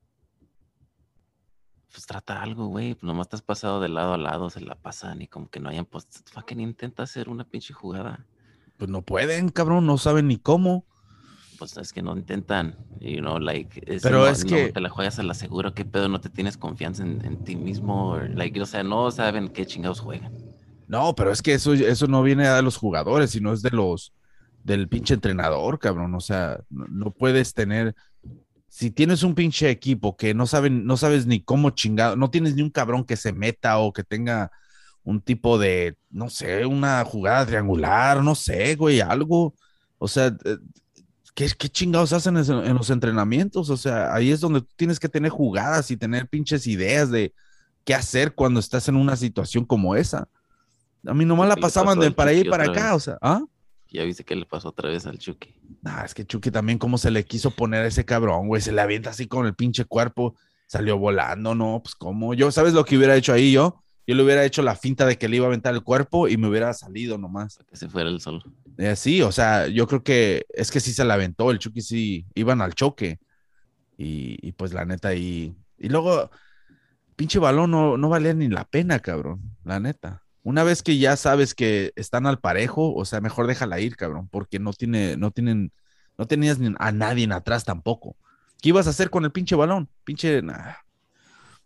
pues trata algo, güey, pues nomás estás pasado de lado a lado, se la pasan y como que no hayan pues fucking intenta hacer una pinche jugada. Pues no pueden, cabrón, no saben ni cómo. Pues es que no intentan, you know, like es, Pero no- es no que- te la juegas a la segura, qué pedo, no te tienes confianza en, en ti mismo, or, like, o sea, no saben qué chingados juegan. No, pero es que eso, eso no viene de los jugadores, sino es de los del pinche entrenador, cabrón. O sea, no, no puedes tener. Si tienes un pinche equipo que no saben, no sabes ni cómo chingado, no tienes ni un cabrón que se meta o que tenga un tipo de, no sé, una jugada triangular, no sé, güey, algo. O sea, eh, ¿qué, qué chingados hacen en, los entrenamientos? O sea, ahí es donde tú tienes que tener jugadas y tener pinches ideas de qué hacer cuando estás en una situación como esa. A mí nomás Lo la pasaban de para allá y para acá, o sea, ¿ah? Ya viste qué le pasó otra vez al Chucky. Nah, es que Chucky también cómo se le quiso poner a ese cabrón, güey, se le avienta así con el pinche cuerpo, salió volando, no, pues cómo, yo, ¿sabes lo que hubiera hecho ahí yo? Yo le hubiera hecho la finta de que le iba a aventar el cuerpo y me hubiera salido nomás. para que se fuera el solo. Eh, sí, o sea, yo creo que es que sí se la aventó, el Chucky sí, iban al choque. Y, y pues la neta ahí. Y luego, pinche balón no, no valía ni la pena, cabrón, la neta. Una vez que ya sabes que están al parejo, o sea, mejor déjala ir, cabrón, porque no tiene, no tienen, no tenías a nadie en atrás tampoco. ¿Qué ibas a hacer con el pinche balón? Pinche, nah.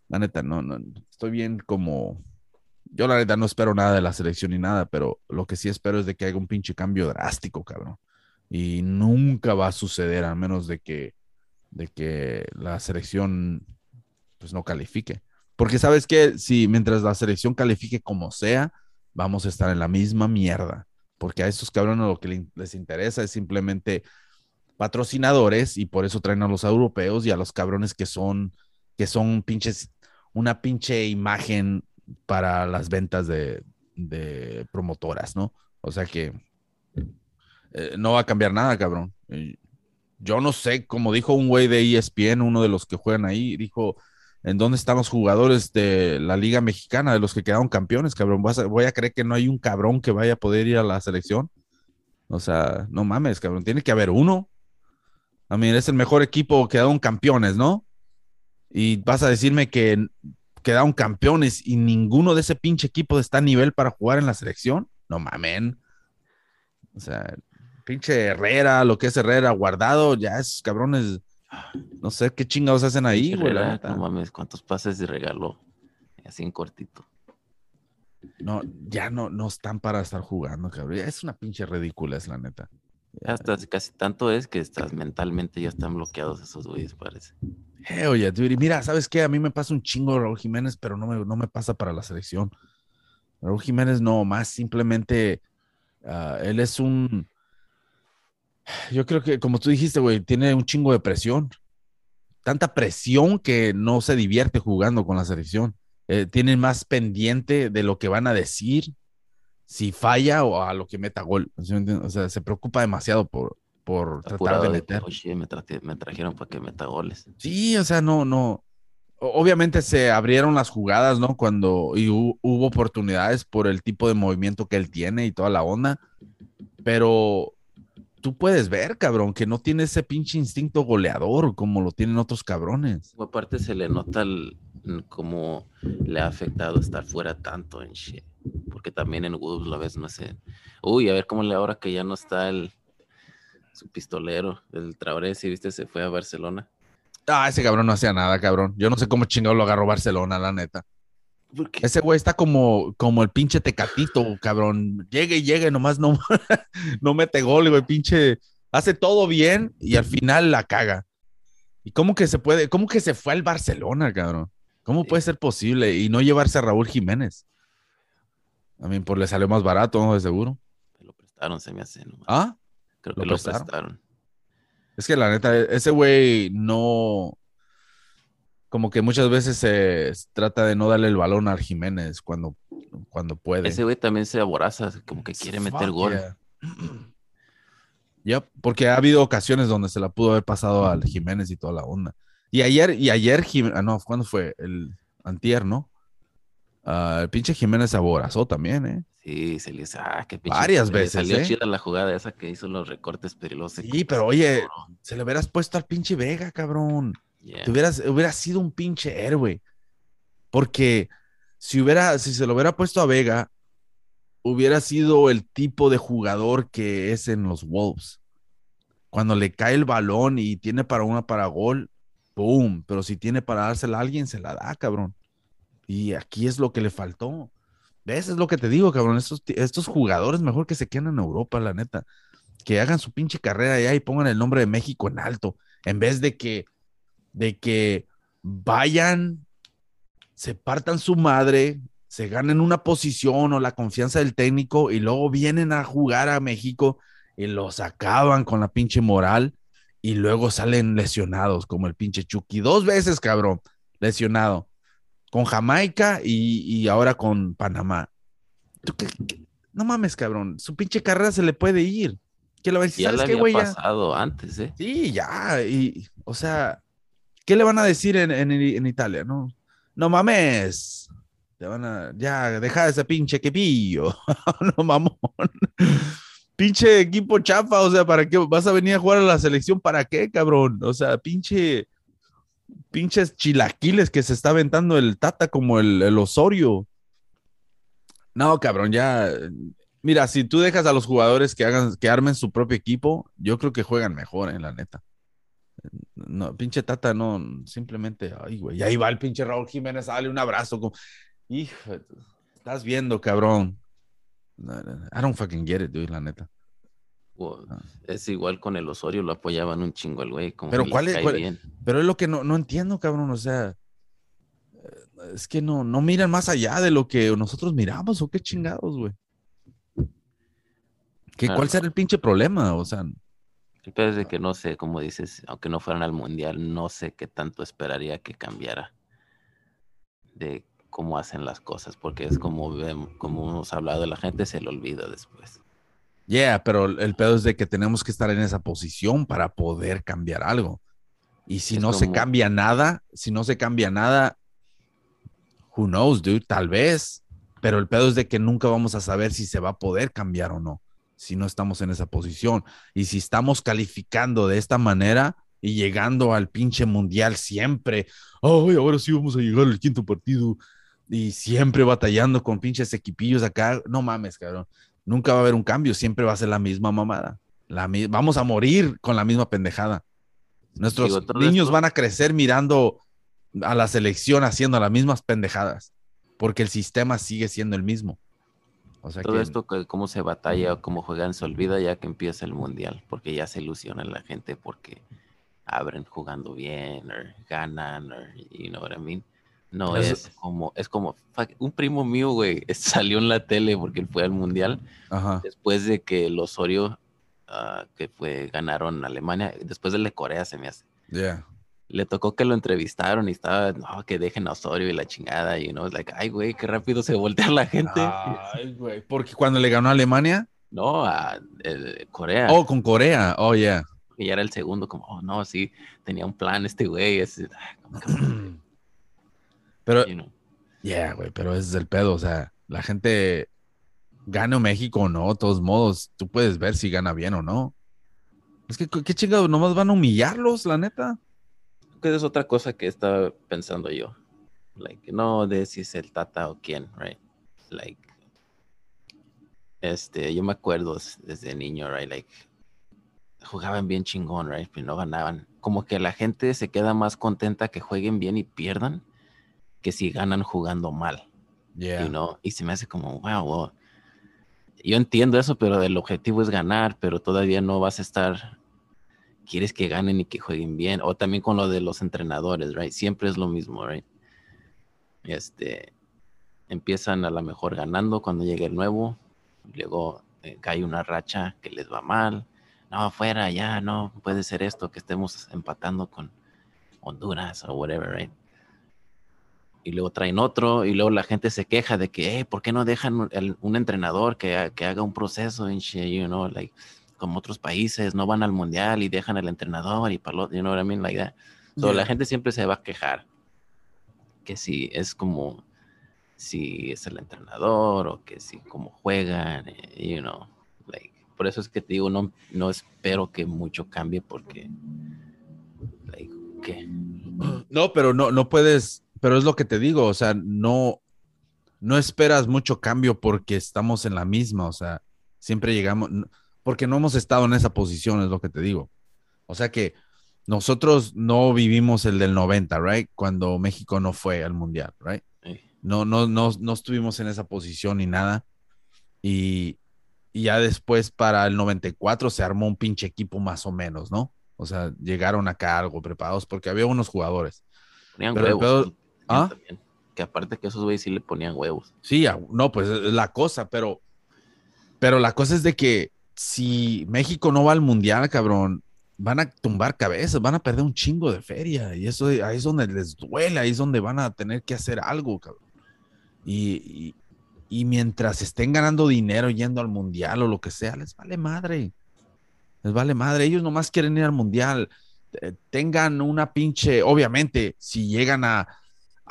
La neta, no, no, estoy bien como, yo la neta no espero nada de la selección ni nada, pero lo que sí espero es de que haga un pinche cambio drástico, cabrón. Y nunca va a suceder a menos de que, de que la selección pues no califique. Porque sabes que si mientras la selección califique como sea, vamos a estar en la misma mierda. Porque a estos cabrones lo que les interesa es simplemente patrocinadores y por eso traen a los europeos y a los cabrones que son, que son pinches, una pinche imagen para las ventas de, promotoras, ¿no? O sea que eh, no va a cambiar nada, cabrón. Yo no sé, como dijo un güey de ESPN, uno de los que juegan ahí, dijo, ¿en dónde están los jugadores de la Liga Mexicana, de los que quedaron campeones, cabrón? Voy a, creer que no hay un cabrón que vaya a poder ir a la selección. O sea, no mames, cabrón, tiene que haber uno. A mí es el mejor equipo, quedaron campeones, ¿no? Y vas a decirme que quedaron campeones y ninguno de ese pinche equipo está a nivel para jugar en la selección. No mamen. O sea, pinche Herrera, lo que es Herrera, guardado, ya esos cabrones, no sé qué chingados hacen ahí, güey. No mames, cuántos pases de regalo, así en cortito. No, ya no, no están para estar jugando, cabrón. Es una pinche ridícula, es la neta. Hasta casi tanto es que estás mentalmente ya están bloqueados esos güeyes, parece. Eh, oye, mira, ¿sabes qué? A mí me pasa un chingo Raúl Jiménez, pero no me, no me pasa para la selección. Raúl Jiménez no, más simplemente ah, él es un, yo creo que, como tú dijiste, güey, tiene un chingo de presión. Tanta presión que no se divierte jugando con la selección. Eh, tiene más pendiente de lo que van a decir, si falla o a lo que meta gol. O sea, se preocupa demasiado por, por tratar de meter. me, trajeron para que meta goles. Sí, o sea, no, no. Obviamente se abrieron las jugadas, ¿no? Cuando y hubo oportunidades por el tipo de movimiento que él tiene y toda la onda, pero tú puedes ver, cabrón, que no tiene ese pinche instinto goleador como lo tienen otros cabrones. aparte se le nota el, cómo le ha afectado estar fuera tanto en shit. Porque también en Wolves la vez, no sé. Uy, a ver cómo le ahora que ya no está el su pistolero, el Traoré, si viste, se fue a Barcelona. Ah, ese cabrón no hacía nada, cabrón. Yo no sé cómo chingado lo agarró Barcelona, la neta. Ese güey está como, como el pinche tecatito, cabrón. Llegue y llegue, nomás no, no mete gol, güey. Pinche hace todo bien y al final la caga. ¿Y cómo que se puede, cómo que se fue al Barcelona, cabrón? ¿Cómo puede ser posible y no llevarse a Raúl Jiménez? A mí, por le salió más barato, ¿no? De seguro. lo prestaron, se me hace. ¿Ah? Creo que lo prestaron. Es que la neta, ese güey no, como que muchas veces se trata de no darle el balón a Jiménez cuando, cuando puede. Ese güey también se aboraza, como que quiere meter gol. Ya, porque ha habido ocasiones donde se la pudo haber pasado al Jiménez y toda la onda. Y ayer, y ayer, ah, no, ¿cuándo fue? El antier, ¿no? Ah, el pinche Jiménez se aborazó también, ¿eh? Sí, se le ah, qué pinche. Varias veces. Salió ¿eh? chida la jugada esa que hizo los recortes peligrosos. Sí, pero oye, se le hubieras puesto al pinche Vega, cabrón hubiera sido un pinche héroe. Porque si, hubiera, si se lo hubiera puesto a Vega, hubiera sido el tipo de jugador que es en los Wolves. Cuando le cae el balón y tiene para una para gol, ¡boom! Pero si tiene para dársela a alguien, se la da, cabrón. Y aquí es lo que le faltó. ¿Ves? Es lo que te digo, cabrón. Estos, estos jugadores mejor que se queden en Europa, la neta. Que hagan su pinche carrera allá y pongan el nombre de México en alto. En vez de que de que vayan, se partan su madre, se ganen una posición o la confianza del técnico y luego vienen a jugar a México y los acaban con la pinche moral y luego salen lesionados como el pinche Chucky. Dos veces, cabrón, lesionado. Con Jamaica y, ahora con Panamá. No mames, cabrón. Su pinche carrera se le puede ir. Que lo ya le había pasado antes, ¿eh? Sí, ya. Y, o sea, ¿Qué le van a decir en, Italia? No, no mames. Te van a, ya, deja ese pinche quepillo. no mamón. pinche equipo chafa, o sea, ¿para qué vas a venir a jugar a la selección? ¿Para qué, cabrón? O sea, pinche, pinches chilaquiles que se está aventando el Tata como el, el Osorio. No, cabrón, ya. Mira, si tú dejas a los jugadores que hagan, que armen su propio equipo, yo creo que juegan mejor, en eh, la neta. No, pinche Tata, no, simplemente, ay, güey, ahí va el pinche Raúl Jiménez, dale un abrazo. Como, hijo, estás viendo, cabrón. I don't fucking get it, dude, la neta. Ah. Es igual con el Osorio, lo apoyaban un chingo el güey. pero cuál es, pero es lo que no, no entiendo, cabrón, o sea, es que no, no miran más allá de lo que nosotros miramos, o qué chingados, güey. ¿Qué, ¿Cuál será el pinche problema? O sea. El peor es de que no sé, como dices, aunque no fueran al mundial, no sé qué tanto esperaría que cambiara de cómo hacen las cosas, porque es como, como hemos hablado, la gente se lo olvida después. Yeah, pero el pedo es de que tenemos que estar en esa posición para poder cambiar algo. Y si no se cambia nada, si no se cambia nada, who knows, dude, tal vez. Pero el pedo es de que nunca vamos a saber si se va a poder cambiar o no, si no estamos en esa posición. Y si estamos calificando de esta manera y llegando al pinche mundial siempre, ay, ahora sí vamos a llegar al quinto partido y siempre batallando con pinches equipillos acá, no mames, cabrón. Nunca va a haber un cambio, siempre va a ser la misma mamada. La, vamos a morir con la misma pendejada. Nuestros niños van a crecer mirando a la selección haciendo las mismas pendejadas, porque el sistema sigue siendo el mismo. O sea Todo esto, cómo se batalla, cómo juegan, se olvida ya que empieza el mundial, porque ya se ilusiona la gente porque abren jugando bien, o ganan, o you know what I mean. No es como, es como, un primo mío, güey, salió en la tele porque él fue al mundial después de que el Osorio, ah, que fue, ganaron Alemania, después del de Corea se me hace. Yeah. Le tocó que lo entrevistaron y estaba, no, que dejen a Osorio y la chingada, y no, es like, ay, güey, qué rápido se voltea la gente. Ay, güey, porque cuando le ganó a Alemania. No, a Corea. Oh, con Corea, oh, yeah. Y ya era el segundo, como, oh, no, sí, tenía un plan este güey. Pero, yeah, güey, pero ese es el pedo, o sea, la gente gane México o no, de todos modos, tú puedes ver si gana bien o no. Es que, qué chingado, nomás van a humillarlos, la neta. Que es otra cosa que estaba pensando yo. Like, no de si es el Tata o quién, right? Like, este, yo me acuerdo desde niño, right? Like, jugaban bien chingón, right? Pero no ganaban. Como que la gente se queda más contenta que jueguen bien y pierdan que si ganan jugando mal. Yeah. Y se me hace como, wow, Yo entiendo eso, pero el objetivo es ganar, pero todavía no vas a estar. Quieres que ganen y que jueguen bien. O también con lo de los entrenadores, right? Siempre es lo mismo, right? Este. Empiezan a lo mejor ganando cuando llega el nuevo. Luego eh, cae una racha que les va mal. No, afuera, ya, no puede ser esto, que estemos empatando con Honduras o whatever, right? y luego traen otro, y luego la gente se queja de que, ¿por qué no dejan un entrenador que, que, haga un proceso you know, like, como otros países, no van al mundial y dejan al entrenador y para you know what I mean, like that. So, La gente siempre se va a quejar que si es como, si es el entrenador o que si como juegan, eh, you know, like, por eso es que te digo, no, no espero que mucho cambie porque, like, ¿qué? No, pero no, no puedes pero es lo que te digo, o sea, no, no esperas mucho cambio porque estamos en la misma, o sea, siempre llegamos, porque no hemos estado en esa posición, es lo que te digo. O sea que nosotros no vivimos el del 90, right? Cuando México no fue al mundial, right? No, no, no, no estuvimos en esa posición ni nada. Y, y ya después para el 94 se armó un pinche equipo más o menos, ¿no? O sea, llegaron acá algo preparados porque había unos jugadores. Pero ¿Ah? Que aparte que esos güeyes sí le ponían huevos. Sí, no, pues es la cosa, pero, pero la cosa es de que si México no va al mundial, cabrón, van a tumbar cabezas, van a perder un chingo de feria. Y eso ahí es donde les duele, ahí es donde van a tener que hacer algo, cabrón. Y, y, mientras estén ganando dinero yendo al mundial o lo que sea, les vale madre. Les vale madre. Ellos nomás quieren ir al mundial. Eh, tengan una pinche, obviamente, si llegan a,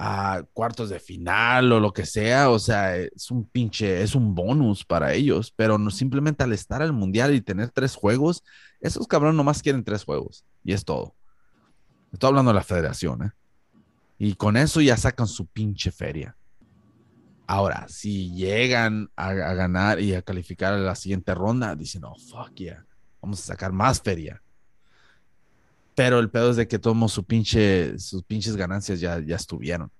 a cuartos de final o lo que sea, o sea, es un pinche, es un bonus para ellos, pero no simplemente al estar al mundial y tener tres juegos, esos cabrones nomás quieren tres juegos y es todo. Estoy hablando de la federación, ¿eh? Y con eso ya sacan su pinche feria. Ahora, si llegan a, a ganar y a calificar a la siguiente ronda, dicen, oh, fuck yeah, vamos a sacar más feria. Pero el pedo es de que todos su pinche, sus pinches ganancias ya, ya estuvieron.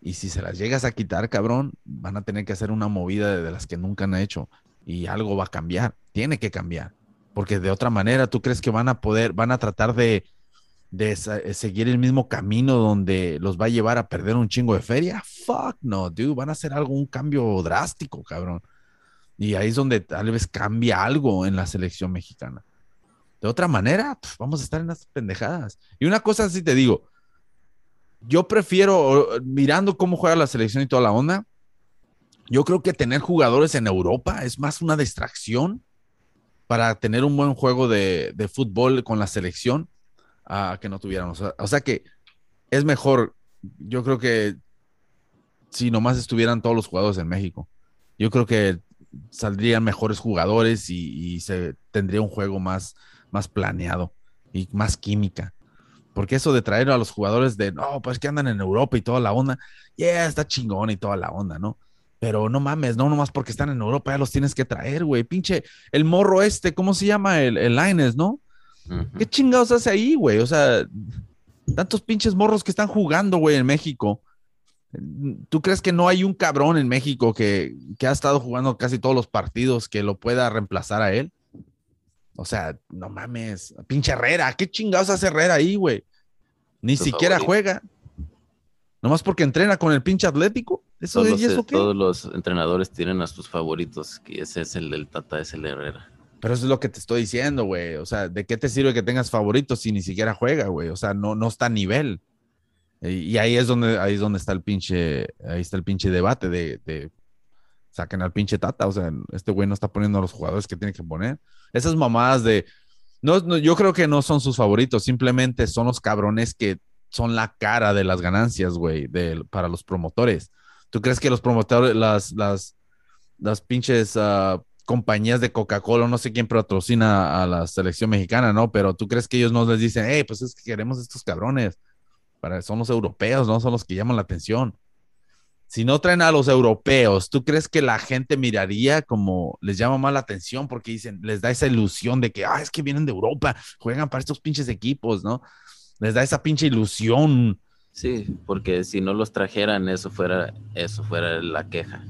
Y si se las llegas a quitar, cabrón, van a tener que hacer una movida de, las que nunca han hecho. Y algo va a cambiar. Tiene que cambiar. Porque de otra manera, ¿tú crees que van a poder, van a tratar de, de eh, seguir el mismo camino donde los va a llevar a perder un chingo de feria. Fuck no, dude, van a hacer algún cambio drástico, cabrón. Y ahí es donde tal vez cambia algo en la selección mexicana. De otra manera, pues, vamos a estar en las pendejadas. Y una cosa sí te digo, yo prefiero, mirando cómo juega la selección y toda la onda, yo creo que tener jugadores en Europa es más una distracción para tener un buen juego de, fútbol con la selección que no tuviéramos. O sea, que es mejor, yo creo que si nomás estuvieran todos los jugadores en México, yo creo que saldrían mejores jugadores y, se tendría un juego más, más planeado y más química. Porque eso de traer a los jugadores de, no, pues que andan en Europa y toda la onda, yeah, está chingón y toda la onda, ¿no? Pero no mames, no nomás porque están en Europa, ya los tienes que traer, güey. Pinche, el morro este, ¿cómo se llama? El, el Lines, ¿no? ¿Qué chingados hace ahí, güey? O sea, tantos pinches morros que están jugando, güey, en México. ¿Tú crees que no hay un cabrón en México que, que, ha estado jugando casi todos los partidos que lo pueda reemplazar a él? O sea, no mames, pinche Herrera, ¿qué chingados hace Herrera ahí, güey? Ni siquiera juega. Nomás porque entrena con el pinche Atlético. ¿Eso, todos, los, todos los entrenadores tienen a sus favoritos, que ese es el del Tata, es el Herrera. Pero eso es lo que te estoy diciendo, güey. O sea, ¿de qué te sirve que tengas favoritos si ni siquiera juega, güey? O sea, no, no está a nivel. Y, ahí es donde, ahí es donde está el pinche, ahí está el pinche debate de, de saquen al pinche Tata. O sea, este güey no está poniendo a los jugadores que tiene que poner. Esas mamadas de, no, no, yo creo que no son sus favoritos, simplemente son los cabrones que son la cara de las ganancias, güey, para los promotores. ¿Tú crees que los promotores, las, las, las pinches uh, compañías de Coca-Cola, no sé quién patrocina a la selección mexicana, ¿no? Pero tú crees que ellos no les dicen, hey, pues es que queremos estos cabrones. Para, son los europeos, ¿no? Son los que llaman la atención. Si no traen a los europeos, ¿tú crees que la gente miraría como les llama más la atención? Porque dicen, les da esa ilusión de que, ah, es que vienen de Europa, juegan para estos pinches equipos, ¿no? Les da esa pinche ilusión Sí, porque si no los trajeran, eso fuera, eso fuera la queja.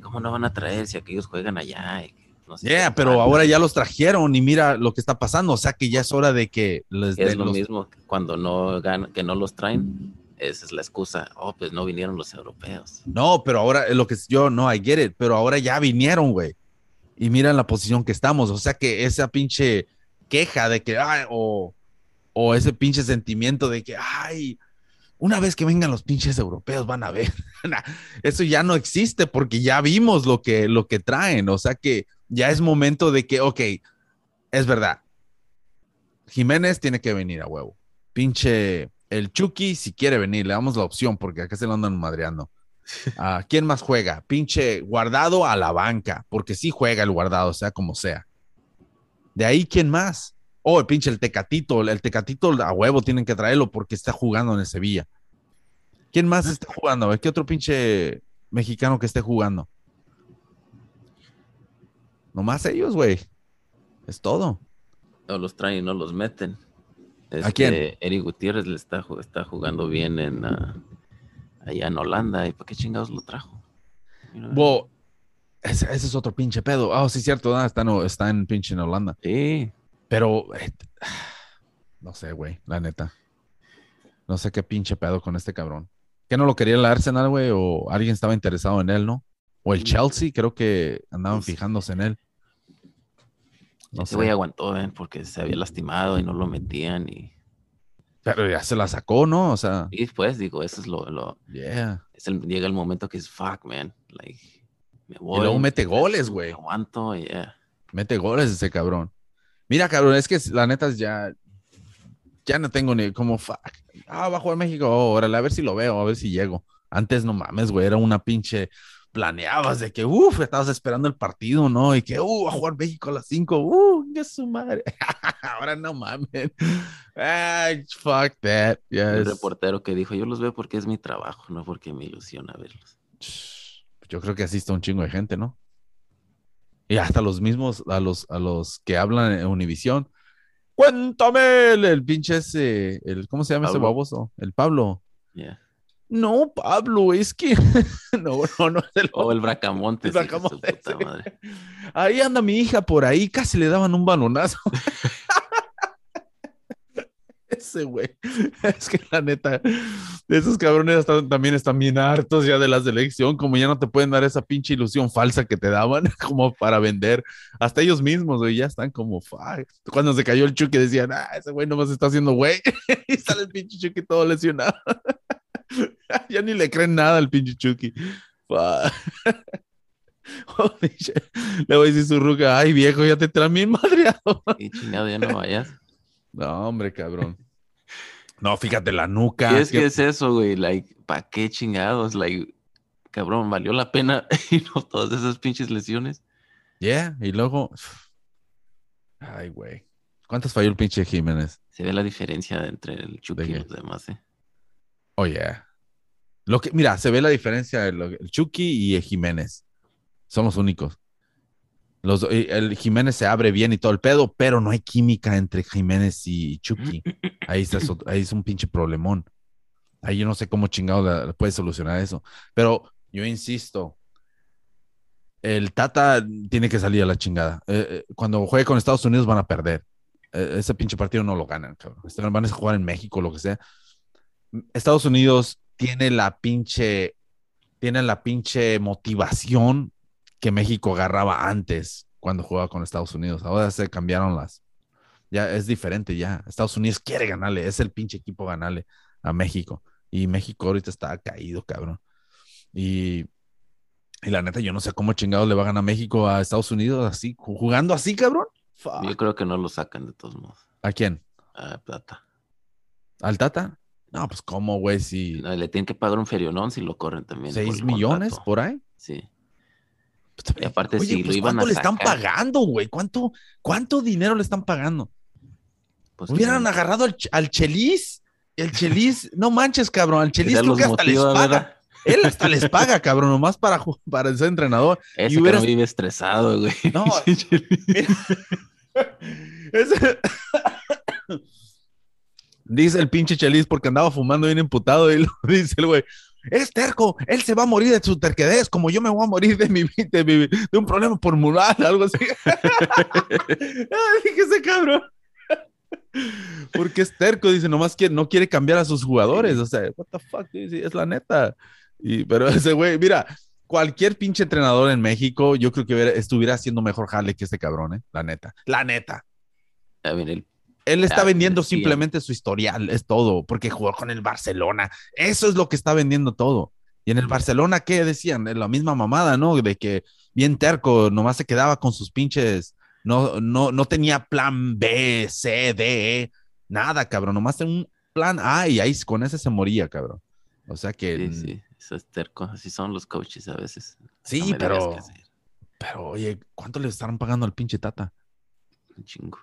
¿Cómo no van a traer si aquellos juegan allá? No pero ahora ya los trajeron y mira lo que está pasando. O sea que ya es hora de que les Es lo mismo cuando no ganan, que no los traen. Esa es la excusa. Oh, pues no vinieron los europeos. No, pero ahora lo que yo no, I get it, pero ahora ya vinieron, güey. Y mira la posición que estamos. O sea que esa pinche queja de que, ay, o, o ese pinche sentimiento de que, ay, una vez que vengan los pinches europeos van a ver. Eso ya no existe porque ya vimos lo que, lo que traen. O sea que ya es momento de que, ok, es verdad. Jiménez tiene que venir a huevo. Pinche el Chucky, si quiere venir, le damos la opción porque acá se lo andan madreando. Uh, ¿Quién más juega? Pinche guardado a la banca, porque sí juega el guardado, sea como sea. De ahí, ¿quién más? Oh, el pinche el Tecatito, el Tecatito a huevo tienen que traerlo porque está jugando en el Sevilla. ¿Quién más está jugando? ¿Qué otro pinche mexicano que esté jugando? Nomás ellos, güey. Es todo. No los traen y no los meten. ¿A quién? Eric Gutiérrez le está, está jugando bien en ah, allá en Holanda. ¿Y para qué chingados lo trajo? Bueno, ese, es otro pinche pedo. Ah, oh, sí, cierto. Está, no, está en pinche en Holanda. Sí. Pero, eh, no sé, güey, la neta. No sé qué pinche pedo con este cabrón. ¿Que no lo quería el Arsenal, güey? ¿O alguien estaba interesado en él, no? O el mm. Chelsea, creo que andaban pues fijándose en él. No Ese güey aguantó, ¿eh? Porque se había lastimado y no lo metían y... Pero ya se la sacó, ¿no? O sea... Y después, digo, eso es lo... lo yeah. llega el momento que es, fuck, man. Like, me voy. Y luego mete goles, güey. Aguanto, yeah. Mete goles ese cabrón. Mira, cabrón, es que la neta ya, ya no tengo ni como, fuck. Ah, va a jugar México, oh, órale, a ver si lo veo, a ver si llego. Antes no mames, güey, era una pinche, planeabas de que, uff, estabas esperando el partido, ¿no? Y que, uh, va a jugar México a las 5, uh, qué su madre. Ahora no mames. Fuck that. El reportero que dijo, yo los veo porque es mi trabajo, no porque me ilusiona verlos. Yo creo que así está un chingo de gente, ¿no? Y hasta los mismos, a los, a los que hablan en Univisión. Cuéntame el, pinche ese, el, ¿cómo se llama ese baboso? El Pablo. No, Pablo, es que. no, no, no. el... O el Bracamonte. El Bracamonte Ahí anda mi hija por ahí, casi le daban un balonazo. ese güey. Es que la neta, esos cabrones también están bien hartos ya de la selección, como ya no te pueden dar esa pinche ilusión falsa que te daban como para vender. Hasta ellos mismos, güey, ya están como, fuck. Cuando se cayó el Chucky decían, ah, ese güey nomás está haciendo güey. y sale el pinche Chucky todo lesionado. ya ni le creen nada al pinche Chucky. Le voy a decir su ruca, ay viejo, ya te traen bien madreado. Y chingado, ya no vayas. No, hombre, cabrón. No, fíjate, la nuca. ¿Qué es que es eso, güey? Like, ¿para qué chingados? Like, cabrón, ¿valió la pena y no todas esas pinches lesiones? Yeah, y luego. Ay, güey. ¿Cuántas falló el pinche Jiménez? Se ve la diferencia entre el Chucky y los demás, ¿eh? Oh, yeah. Lo que, mira, se ve la diferencia el, el Chucky y el Jiménez. Son los únicos. Los, el Jiménez se abre bien y todo el pedo, pero no hay química entre Jiménez y Chucky. Ahí, está, ahí es un pinche problemón. Ahí yo no sé cómo chingado puede solucionar eso. Pero yo insisto, el Tata tiene que salir a la chingada. Eh, eh, cuando juegue con Estados Unidos van a perder. Eh, ese pinche partido no lo ganan, Van a jugar en México, lo que sea. Estados Unidos tiene la pinche, tiene la pinche motivación que México agarraba antes cuando jugaba con Estados Unidos. Ahora se cambiaron las. Ya es diferente, ya. Estados Unidos quiere ganarle, es el pinche equipo ganarle a México. Y México ahorita está caído, cabrón. Y, y la neta, yo no sé cómo chingado le va a ganar México a Estados Unidos así, jugando así, cabrón. Yo creo que no lo sacan de todos modos. ¿A quién? A Plata. ¿Al Tata? No, pues cómo, güey, si. le tienen que pagar un ferionón si lo corren también. ¿Seis millones por ahí? Sí. Y aparte, si lo pues, iban ¿cuánto le están pagando, güey? ¿Cuánto, ¿Cuánto dinero le están pagando? Pues Hubieran agarrado al, al, Chelis. El Chelis, no manches, cabrón. Al Chelis creo que hasta les paga. Él hasta les paga, cabrón, nomás para, para ser entrenador. Ese y que no vive estresado, güey. No. Ese... dice el pinche Chelis porque andaba fumando bien emputado y lo dice el güey es terco, él se va a morir de su terquedez, como yo me voy a morir de, mi, de, de un problema pulmonar, algo así. Dije ese cabrón. Porque es terco, dice, nomás que no quiere cambiar a sus jugadores. O sea, what the fuck, dice, es la neta. Y, pero ese güey, mira, cualquier pinche entrenador en México, yo creo que estuviera haciendo mejor jale que este cabrón, ¿eh? La neta. La neta. A ver, el él está vendiendo simplemente su historial, es todo, porque jugó con el Barcelona. Eso es lo que está vendiendo todo. Y en el Barcelona, ¿qué decían? La misma mamada, ¿no? De que bien terco, nomás se quedaba con sus pinches, no, no, no tenía plan B, C, D, E, nada, cabrón, nomás tenía un plan A y ahí con ese se moría, cabrón. O sea que... Sí, sí, eso es terco, así son los coaches a veces. Sí, pero... Pero, oye, ¿cuánto le estarán pagando al pinche Tata? Un chingo.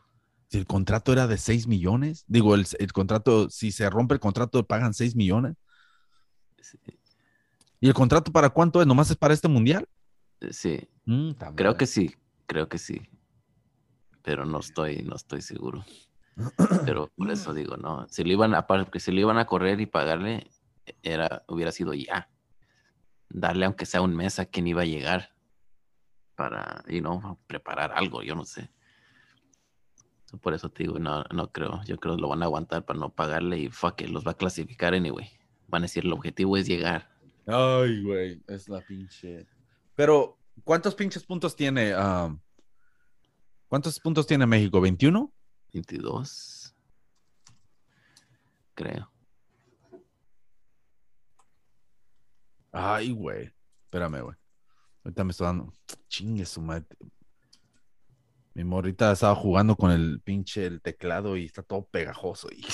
Si el contrato era de 6 millones, digo, el, contrato, si se rompe el contrato, pagan 6 millones. ¿Y el contrato para cuánto es? ¿Nomás es para este mundial? Eh, sí. Mm, creo que sí, creo que sí. Pero no estoy, no estoy seguro. Pero por eso digo, no. Si lo iban a, porque si lo iban a correr y pagarle, era, hubiera sido ya. Darle aunque sea un mes a quien iba a llegar para, y no, preparar algo, yo no sé. Por eso te digo, no, no creo. Yo creo que lo van a aguantar para no pagarle y fuck it, los va a clasificar anyway. Van a decir, el objetivo es llegar. Ay, güey, es la pinche. Pero, ¿cuántos pinches puntos tiene? Um, ¿Cuántos puntos tiene México? ¿21? 22. Creo. Ay, güey. Espérame, güey. Ahorita me estoy dando. Chingue su madre. Mi morrita estaba jugando con el pinche el teclado y está todo pegajoso. Y...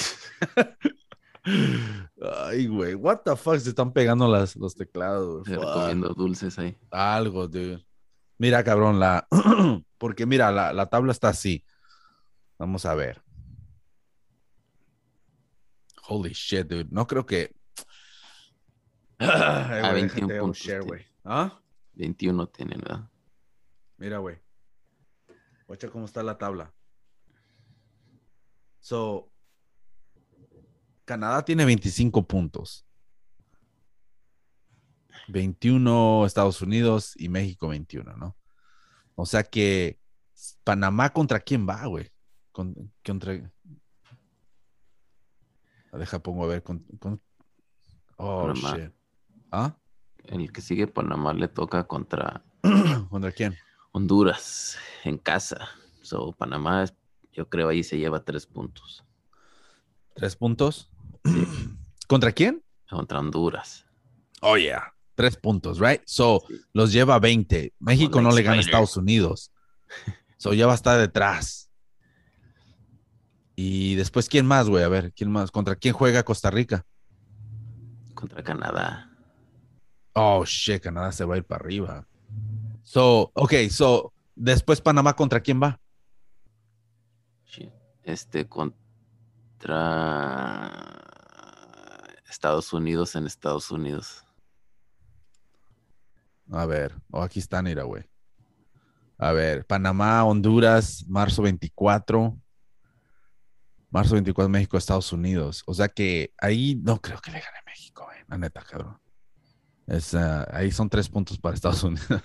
Ay, güey, what the fuck se están pegando las, los teclados. comiendo dulces ahí. Algo, dude. Mira, cabrón, la. Porque mira, la, la tabla está así. Vamos a ver. Holy shit, dude. No creo que. a 21 puntos. ¿Ah? 21 tienen, ¿verdad? Mira, güey. Ocha, cómo está la tabla. So, Canadá tiene 25 puntos. 21 Estados Unidos y México 21, ¿no? O sea que Panamá contra quién va, güey? contra Deja, pongo a ver con. Oh, shit. ¿Ah? El que sigue Panamá le toca contra. ¿Contra quién? Honduras, en casa. So, Panamá, yo creo ahí se lleva tres puntos. ¿Tres puntos? ¿Contra quién? Contra Honduras. Oh, yeah. Tres puntos, right? So, los lleva 20. México no le gana a Estados Unidos. So, ya va a estar detrás. Y después, ¿quién más, güey? A ver, ¿quién más? ¿Contra quién juega Costa Rica? Contra Canadá. Oh, shit, Canadá se va a ir para arriba. So, ok, so, después Panamá, ¿contra quién va? Este, contra Estados Unidos en Estados Unidos. A ver, oh, aquí están, mira, güey. A ver, Panamá, Honduras, marzo 24. Marzo 24, México, Estados Unidos. O sea que ahí no creo que le gane México, güey. La neta, cabrón. Ah, ahí son tres puntos para Estados Unidos.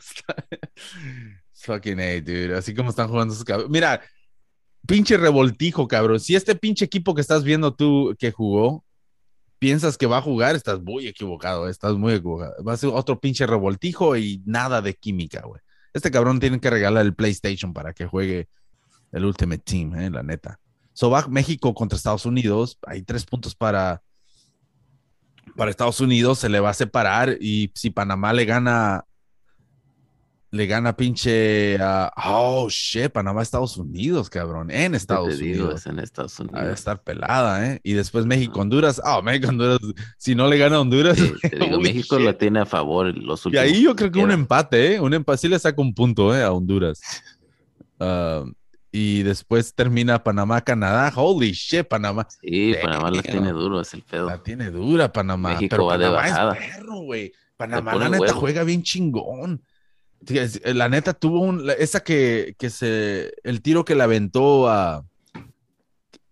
Fucking A, dude. Así como están jugando esos cabrones. Mira, pinche revoltijo, cabrón. Si este pinche equipo que estás viendo tú que jugó, piensas que va a jugar, estás muy equivocado. Estás muy equivocado. Va a ser otro pinche revoltijo y nada de química, güey. Este cabrón tiene que regalar el PlayStation para que juegue el Ultimate Team, eh, la neta. So va México contra Estados Unidos. Hay tres puntos para, para Estados Unidos. Se le va a separar. Y si Panamá le gana, le gana pinche. oh shit, Panamá, Estados Unidos, cabrón. En Estados Unidos. en Estados Unidos. Va a estar pelada, ¿eh? Y después México, Honduras. Oh, México, Honduras. Si no le gana Honduras. México lo tiene a favor los últimos. Y ahí yo creo que un empate, ¿eh? Un empate sí le saca un punto, ¿eh? A Honduras. Uh, y después termina Panamá, Canadá. Holy shit, Panamá. Sí, Panamá la tiene duro, es el pedo. La tiene dura Panamá. México pero va Panamá de bajada. es perro, güey. Panamá la neta juega bien chingón. La neta tuvo un esa que, que se el tiro que le aventó a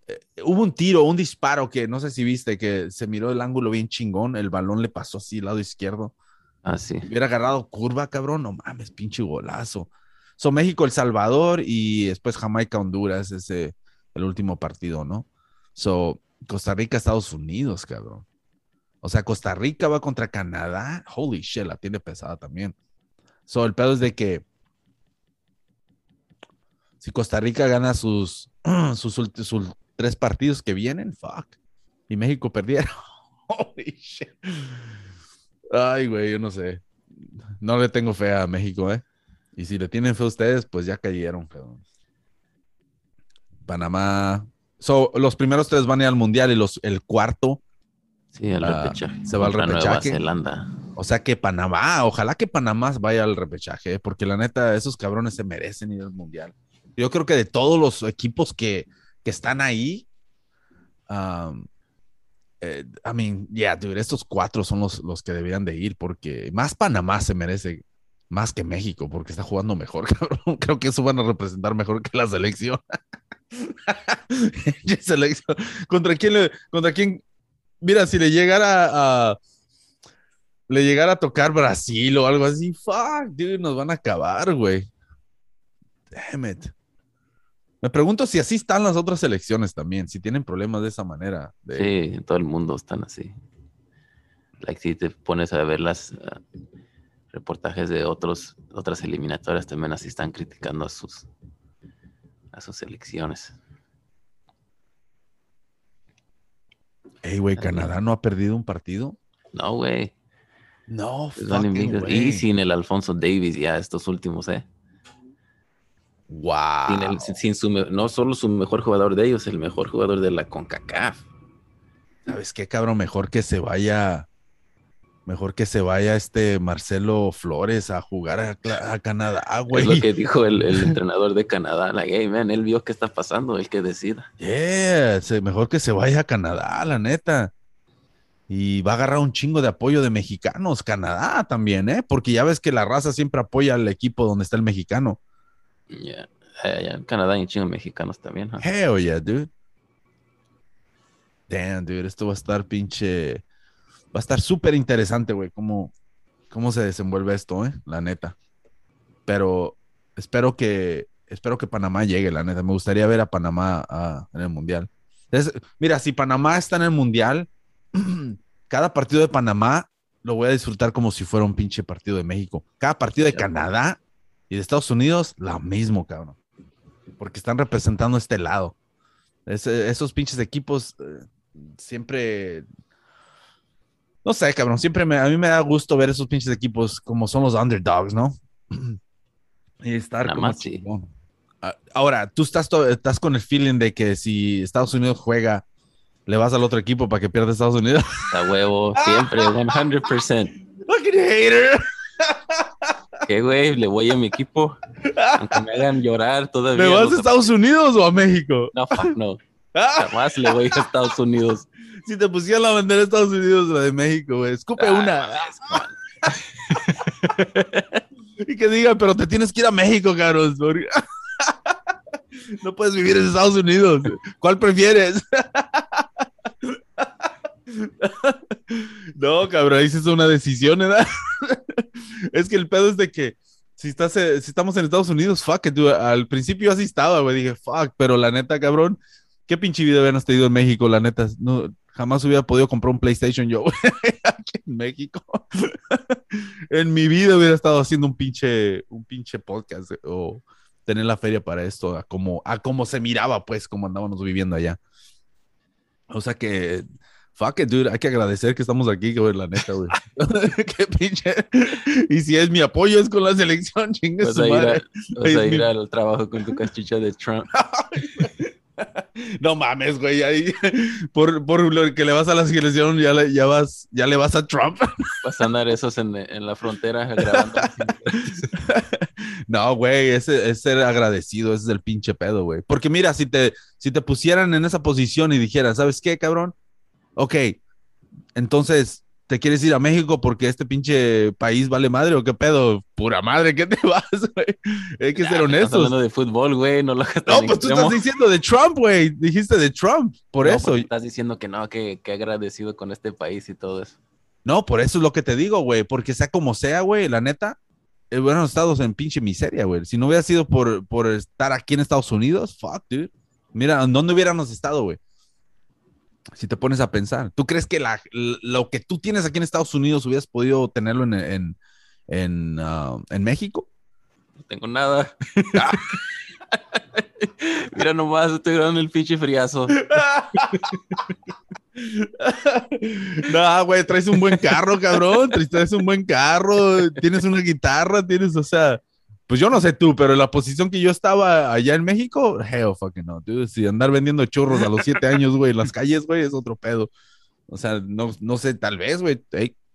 eh, hubo un tiro, un disparo que no sé si viste que se miró el ángulo bien chingón, el balón le pasó así lado izquierdo. Ah, sí. Hubiera agarrado curva, cabrón, no mames, pinche golazo. Son México, El Salvador y después Jamaica, Honduras, ese el último partido, ¿no? So, Costa Rica, Estados Unidos, cabrón. O sea, Costa Rica va contra Canadá. Holy shit, la tiene pesada también. So, el pedo es de que si Costa Rica gana sus, sus, sus tres partidos que vienen, fuck. Y México perdiera. Holy shit. Ay, güey, yo no sé. No le tengo fe a México, ¿eh? Y si le tienen fe a ustedes, pues ya cayeron, Panamá. So, los primeros tres van a ir al mundial y los, el cuarto. Sí, al repechaje. Se va al repechaje. Zelanda. O sea que Panamá, ojalá que Panamá vaya al repechaje, ¿eh? porque la neta, esos cabrones se merecen ir al mundial. Yo creo que de todos los equipos que, que están ahí, um, eh, I mean, yeah, dude, estos cuatro son los, los que deberían de ir, porque más Panamá se merece más que México, porque está jugando mejor, cabrón. Creo que eso van a representar mejor que la selección. ¿Contra quién le, contra quién? Mira, si le llegara a, le llegara a tocar Brasil o algo así, fuck, dude, nos van a acabar, güey. Damn it. Me pregunto si así están las otras selecciones también, si tienen problemas de esa manera. Sí, en todo el mundo están así. Si te pones a ver las, reportajes de otros, otras eliminatorias también así están criticando a sus, a sus elecciones. Ey, güey, ¿Canadá no ha perdido un partido? No, güey. No, Y sin el Alfonso Davis ya estos últimos, ¿eh? Wow. Sin, su, no solo su mejor jugador de ellos, el mejor jugador de la CONCACAF. ¿Sabes qué, cabrón? Mejor que se vaya Mejor que se vaya este Marcelo Flores a jugar a, Canadá, güey. Es lo que dijo el, entrenador de Canadá. Like, hey, man, él vio qué está pasando, él que decida. Yeah, mejor que se vaya a Canadá, la neta. Y va a agarrar un chingo de apoyo de mexicanos, Canadá también, ¿eh? Porque ya ves que la raza siempre apoya al equipo donde está el mexicano. Yeah, yeah, Canadá y un chingo de mexicanos también. ¿eh? Hell yeah, dude. Damn, dude, esto va a estar pinche va a estar súper interesante, güey, cómo, cómo se desenvuelve esto, ¿eh? La neta. Pero espero que, espero que Panamá llegue, la neta. Me gustaría ver a Panamá en el Mundial. mira, si Panamá está en el Mundial, cada partido de Panamá lo voy a disfrutar como si fuera un pinche partido de México. Cada partido de Canadá y de Estados Unidos, lo mismo, cabrón. Porque están representando este lado. esos pinches equipos eh, siempre no sé, cabrón, siempre me, a mí me da gusto ver esos pinches equipos como son los underdogs, ¿no? y estar como ah, Ahora, tú estás, estás con el feeling de que si Estados Unidos juega, le vas al otro equipo para que pierda Estados Unidos. A huevo, siempre, 100%. Look hater. ¿Qué, güey? Le voy a mi equipo. Aunque me hagan llorar todavía. ¿Le vas a Estados Unidos o a México? No, fuck no. Jamás le voy a Estados Unidos si te pusieran la bandera de Estados Unidos, la de México, güey, escupe ah, una. y que diga, pero te tienes que ir a México, cabrón. no puedes vivir en Estados Unidos. ¿Cuál prefieres? no, cabrón, ahí es una decisión, ¿verdad? es que el pedo es de que si, estás, eh, si estamos en Estados Unidos, fuck it, Al principio así estaba, güey. Dije, fuck, pero la neta, cabrón, qué pinche vida habían tenido en México, la neta. No, Jamás hubiera podido comprar un PlayStation yo aquí en México. en mi vida hubiera estado haciendo un pinche, un pinche podcast o tener la feria para esto, a como, a como se miraba, pues, como andábamos viviendo allá. O sea que, fuck it, dude, hay que agradecer que estamos aquí, güey, la neta, güey. Qué pinche. Y si es mi apoyo, es con la selección, chingue su madre. vas a ir al trabajo con tu cachucha de Trump. No mames, güey, ahí por, por lo que le vas a la selección ya le, ya vas, ya le vas a Trump. Vas a andar esos en, la frontera grabando. No, güey, ese es ser agradecido, ese es el pinche pedo, güey. Porque mira, si te, si te pusieran en esa posición y dijeran, ¿sabes qué, cabrón? Ok, entonces ¿Te quieres ir a México porque este pinche país vale madre o qué pedo? Pura madre, ¿qué te vas, güey? Hay que ser honestos. Estás hablando de fútbol, güey, no lo No, pues tú estás diciendo de Trump, güey. Dijiste de Trump, por eso. Estás diciendo que no, que, que agradecido con este país y todo eso. No, por eso es lo que te digo, güey. Porque sea como sea, güey, la neta, eh, hubiéramos estado en pinche miseria, güey. Si no hubiera sido por, por estar aquí en Estados Unidos, fuck, dude. Mira, ¿dónde hubiéramos estado, güey? Si te pones a pensar. ¿Tú crees que la, lo que tú tienes aquí en Estados Unidos hubieras podido tenerlo en, en, en, uh, México? No tengo nada. Ah. Mira nomás, estoy grabando el pinche friazo. no, güey, traes un buen carro, cabrón. Traes un buen carro, tienes una guitarra, tienes, o sea, pues yo no sé tú, pero la posición que yo estaba allá en México, hell fucking no, dude. Si andar vendiendo churros a los siete años, güey, en las calles, güey, es otro pedo. O sea, no, no sé, tal vez, güey,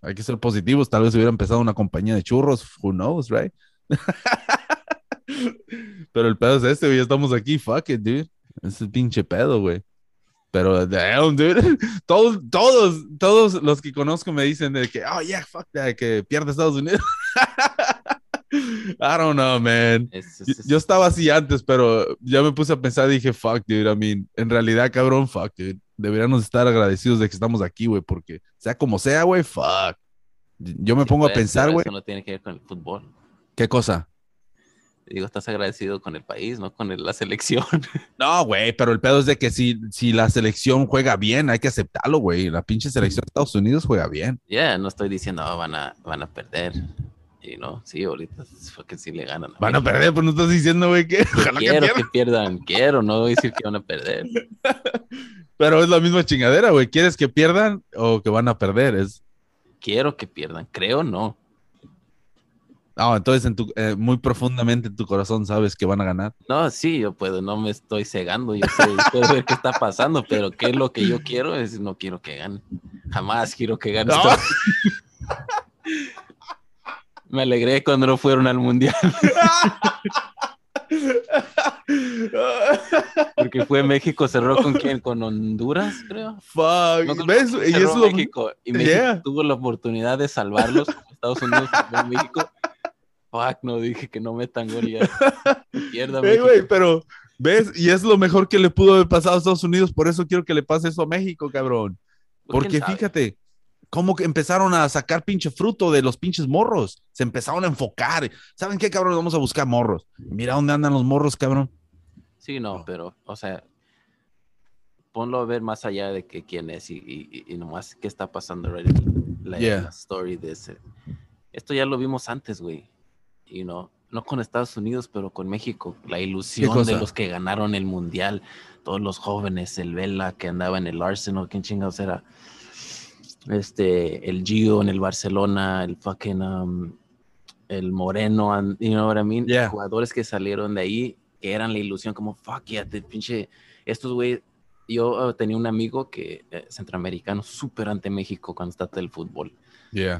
hay que ser positivos. Tal vez hubiera empezado una compañía de churros, who knows, right? pero el pedo es este, güey, estamos aquí, fuck it, dude. Es el pinche pedo, güey. Pero, damn, dude. Todos, todos, todos los que conozco me dicen de que, oh, yeah, fuck that, que pierde Estados Unidos. I don't know, man. Yo, estaba así antes, pero ya me puse a pensar y dije, fuck, dude. I mean, en realidad, cabrón, fuck, dude. Deberíamos estar agradecidos de que estamos aquí, güey, porque sea como sea, güey, fuck. Yo me pongo a pensar, güey. Eso no tiene que ver con el fútbol. ¿Qué cosa? Digo, estás agradecido con el país, no con la selección. No, güey, pero el pedo es de que si, si la selección juega bien, hay que aceptarlo, güey. La pinche selección de Estados Unidos juega bien. Ya, yeah, no estoy diciendo, oh, van, a, van a perder. Y no, sí, ahorita fue que sí le ganan. Van a perder, pues no estás diciendo, güey, que quiero que, pierdan, quiero, no voy a decir que van a perder. Pero es la misma chingadera, güey. ¿Quieres que pierdan o que van a perder? Es... Quiero que pierdan, creo no. No, entonces en tu, eh, muy profundamente en tu corazón sabes que van a ganar. No, sí, yo puedo, no me estoy cegando, yo sé, puedo ver qué está pasando, pero qué es lo que yo quiero es no quiero que ganen. Jamás quiero que ganen. Me alegré cuando no fueron al mundial. Porque fue México, cerró con quién? Con Honduras, creo. Fuck. ¿Ves? Y eso México. Y México tuvo la oportunidad de salvarlos. Estados Unidos salvó México. Fuck, no dije que no metan gol ya. Pierda hey, pero, ¿ves? Y es lo mejor que le pudo haber pasado a Estados Unidos. Por eso quiero que le pase eso a México, cabrón. Porque fíjate, cómo empezaron a sacar pinche fruto de los pinches morros. Se empezaron a enfocar. ¿Saben qué, cabrón? Vamos a buscar morros. Mira dónde andan los morros, cabrón. Sí, no, pero, o sea, ponlo a ver más allá de que quién es y, y, nomás qué está pasando la, la, story de ese. Esto ya lo vimos antes, güey. Y no, no con Estados Unidos, pero con México. La ilusión de los que ganaron el mundial, todos los jóvenes, el Vela que andaba en el Arsenal, quién chingados era. Este, el Gio en el Barcelona, el fucking, um, el Moreno, you know what I mean? Jugadores que salieron de ahí, que eran la ilusión, como fuck yeah, pinche, estos güey yo eh, tenía un amigo que eh, centroamericano súper ante México cuando está del fútbol.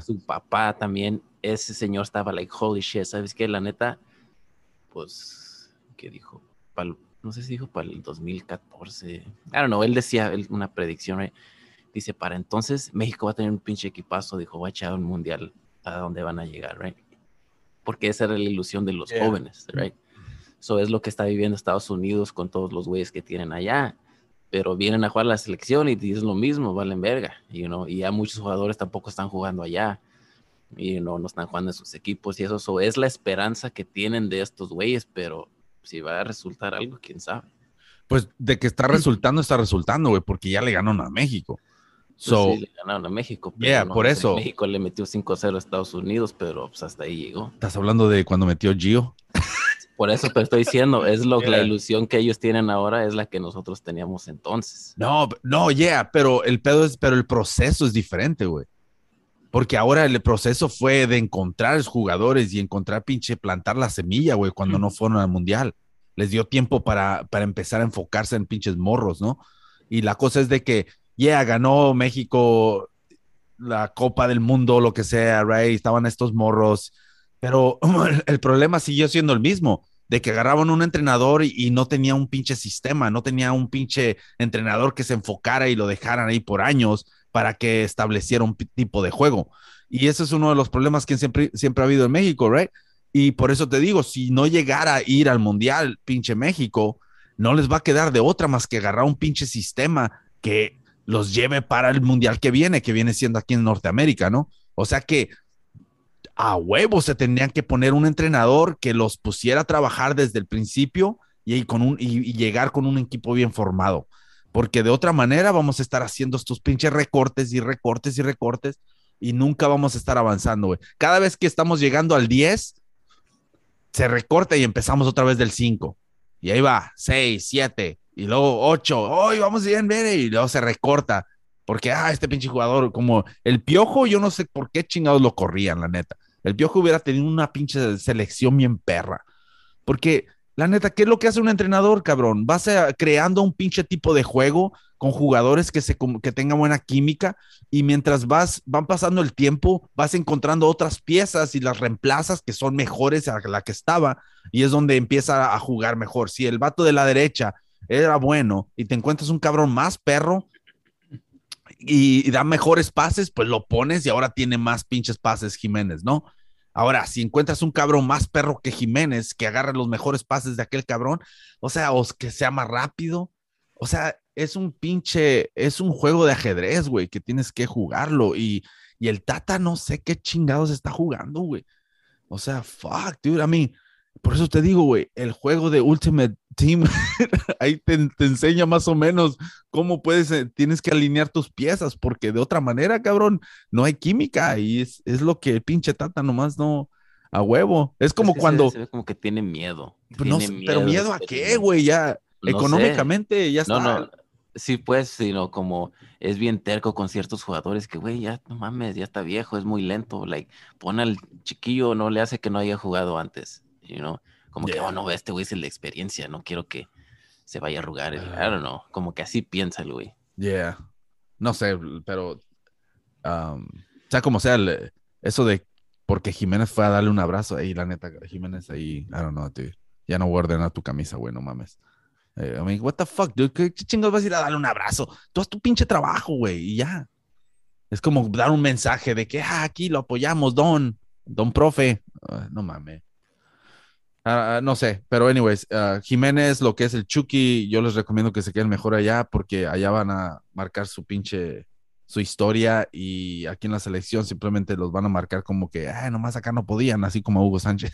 Su papá también, ese señor estaba like, holy shit, ¿sabes qué? La neta, pues, ¿qué dijo? no sé si dijo para el 2014. I don't know, él decía una predicción, Dice, para entonces México va a tener un pinche equipazo, dijo, va a echar un mundial a dónde van a llegar, right? Porque esa era la ilusión de los jóvenes, right? Eso es lo que está viviendo Estados Unidos con todos los güeyes que tienen allá pero vienen a jugar la selección y es lo mismo, valen verga, you know? y ya muchos jugadores tampoco están jugando allá, y no, no están jugando en sus equipos, y eso es la esperanza que tienen de estos güeyes, pero si va a resultar algo, quién sabe. Pues de que está resultando, está resultando, güey, porque ya le ganaron a México. Pues sí, le ganaron a México. Pero por eso. México le metió 5-0 a Estados Unidos, pero pues hasta ahí llegó. ¿Estás hablando de cuando metió Gio? Por eso te estoy diciendo, es lo que la ilusión que ellos tienen ahora es la que nosotros teníamos entonces. No, no, yeah, pero el pedo es, pero el proceso es diferente, güey. Porque ahora el proceso fue de encontrar jugadores y encontrar pinche plantar la semilla, güey, cuando no fueron al mundial. Les dio tiempo para, para empezar a enfocarse en pinches morros, ¿no? Y la cosa es de que, yeah, ganó México la Copa del Mundo, lo que sea, right? Estaban estos morros pero el problema siguió siendo el mismo, de que agarraban un entrenador y, no tenía un pinche sistema, no tenía un pinche entrenador que se enfocara y lo dejaran ahí por años para que estableciera un tipo de juego. Y ese es uno de los problemas que siempre, siempre ha habido en México, ¿right? Y por eso te digo, si no llegara a ir al Mundial, pinche México, no les va a quedar de otra más que agarrar un pinche sistema que los lleve para el Mundial que viene, que viene siendo aquí en Norteamérica, ¿no? O sea que a huevo se tendrían que poner un entrenador que los pusiera a trabajar desde el principio y, con un, y, llegar con un equipo bien formado. Porque de otra manera vamos a estar haciendo estos pinches recortes y recortes y recortes y nunca vamos a estar avanzando, güey. Cada vez que estamos llegando al 10, se recorta y empezamos otra vez del 5. Y ahí va, 6, 7, y luego 8. Hoy vamos bien, bien, y luego se recorta. Porque, ah, este pinche jugador, como el piojo, yo no sé por qué chingados lo corrían, la neta. El Piojo hubiera tenido una pinche selección bien perra. Porque, la neta, ¿qué es lo que hace un entrenador, cabrón? Vas creando un pinche tipo de juego con jugadores que, que tengan buena química y mientras vas, van pasando el tiempo, vas encontrando otras piezas y las reemplazas que son mejores a la que estaba y es donde empieza a jugar mejor. Si el vato de la derecha era bueno y te encuentras un cabrón más perro, y, da mejores pases, pues lo pones y ahora tiene más pinches pases Jiménez, ¿no? Ahora, si encuentras un cabrón más perro que Jiménez, que agarra los mejores pases de aquel cabrón, o sea, o que sea más rápido, o sea, es un pinche, es un juego de ajedrez, güey, que tienes que jugarlo. Y, y el Tata no sé qué chingados está jugando, güey. O sea, fuck, dude, a mí, por eso te digo, güey, el juego de Ultimate Team, ahí te, enseña más o menos cómo puedes, eh, tienes que alinear tus piezas, porque de otra manera, cabrón, no hay química y es, es lo que el pinche Tata nomás no, a huevo. Es como cuando... Se ve, como que tiene miedo. Pues pero miedo a qué, güey, ya, económicamente ya está. No, no, sí, pues, sino como es bien terco con ciertos jugadores que, güey, ya no mames, ya está viejo, es muy lento, like, pone al chiquillo, no le hace que no haya jugado antes you know? Como que, oh, no, este güey es el de experiencia, no quiero que se vaya a arrugar. I don't know, como que así piensa el güey. Yeah. No sé, pero, um, sea como sea, eso de porque Jiménez fue a darle un abrazo ahí, la neta, Jiménez ahí, I don't know, dude. Ya no voy a tu camisa, güey, no mames. Eh, I mean, what the fuck, dude, ¿qué chingados vas a ir a darle un abrazo? Tú haz tu pinche trabajo, güey, y ya. Es como dar un mensaje de que, ah, aquí lo apoyamos, don, don profe. no mames. Ah, ah, no sé, pero anyways, uh, Jiménez, lo que es el Chucky, yo les recomiendo que se queden mejor allá porque allá van a marcar su pinche, su historia y aquí en la selección simplemente los van a marcar como que, ay, nomás acá no podían, así como Hugo Sánchez.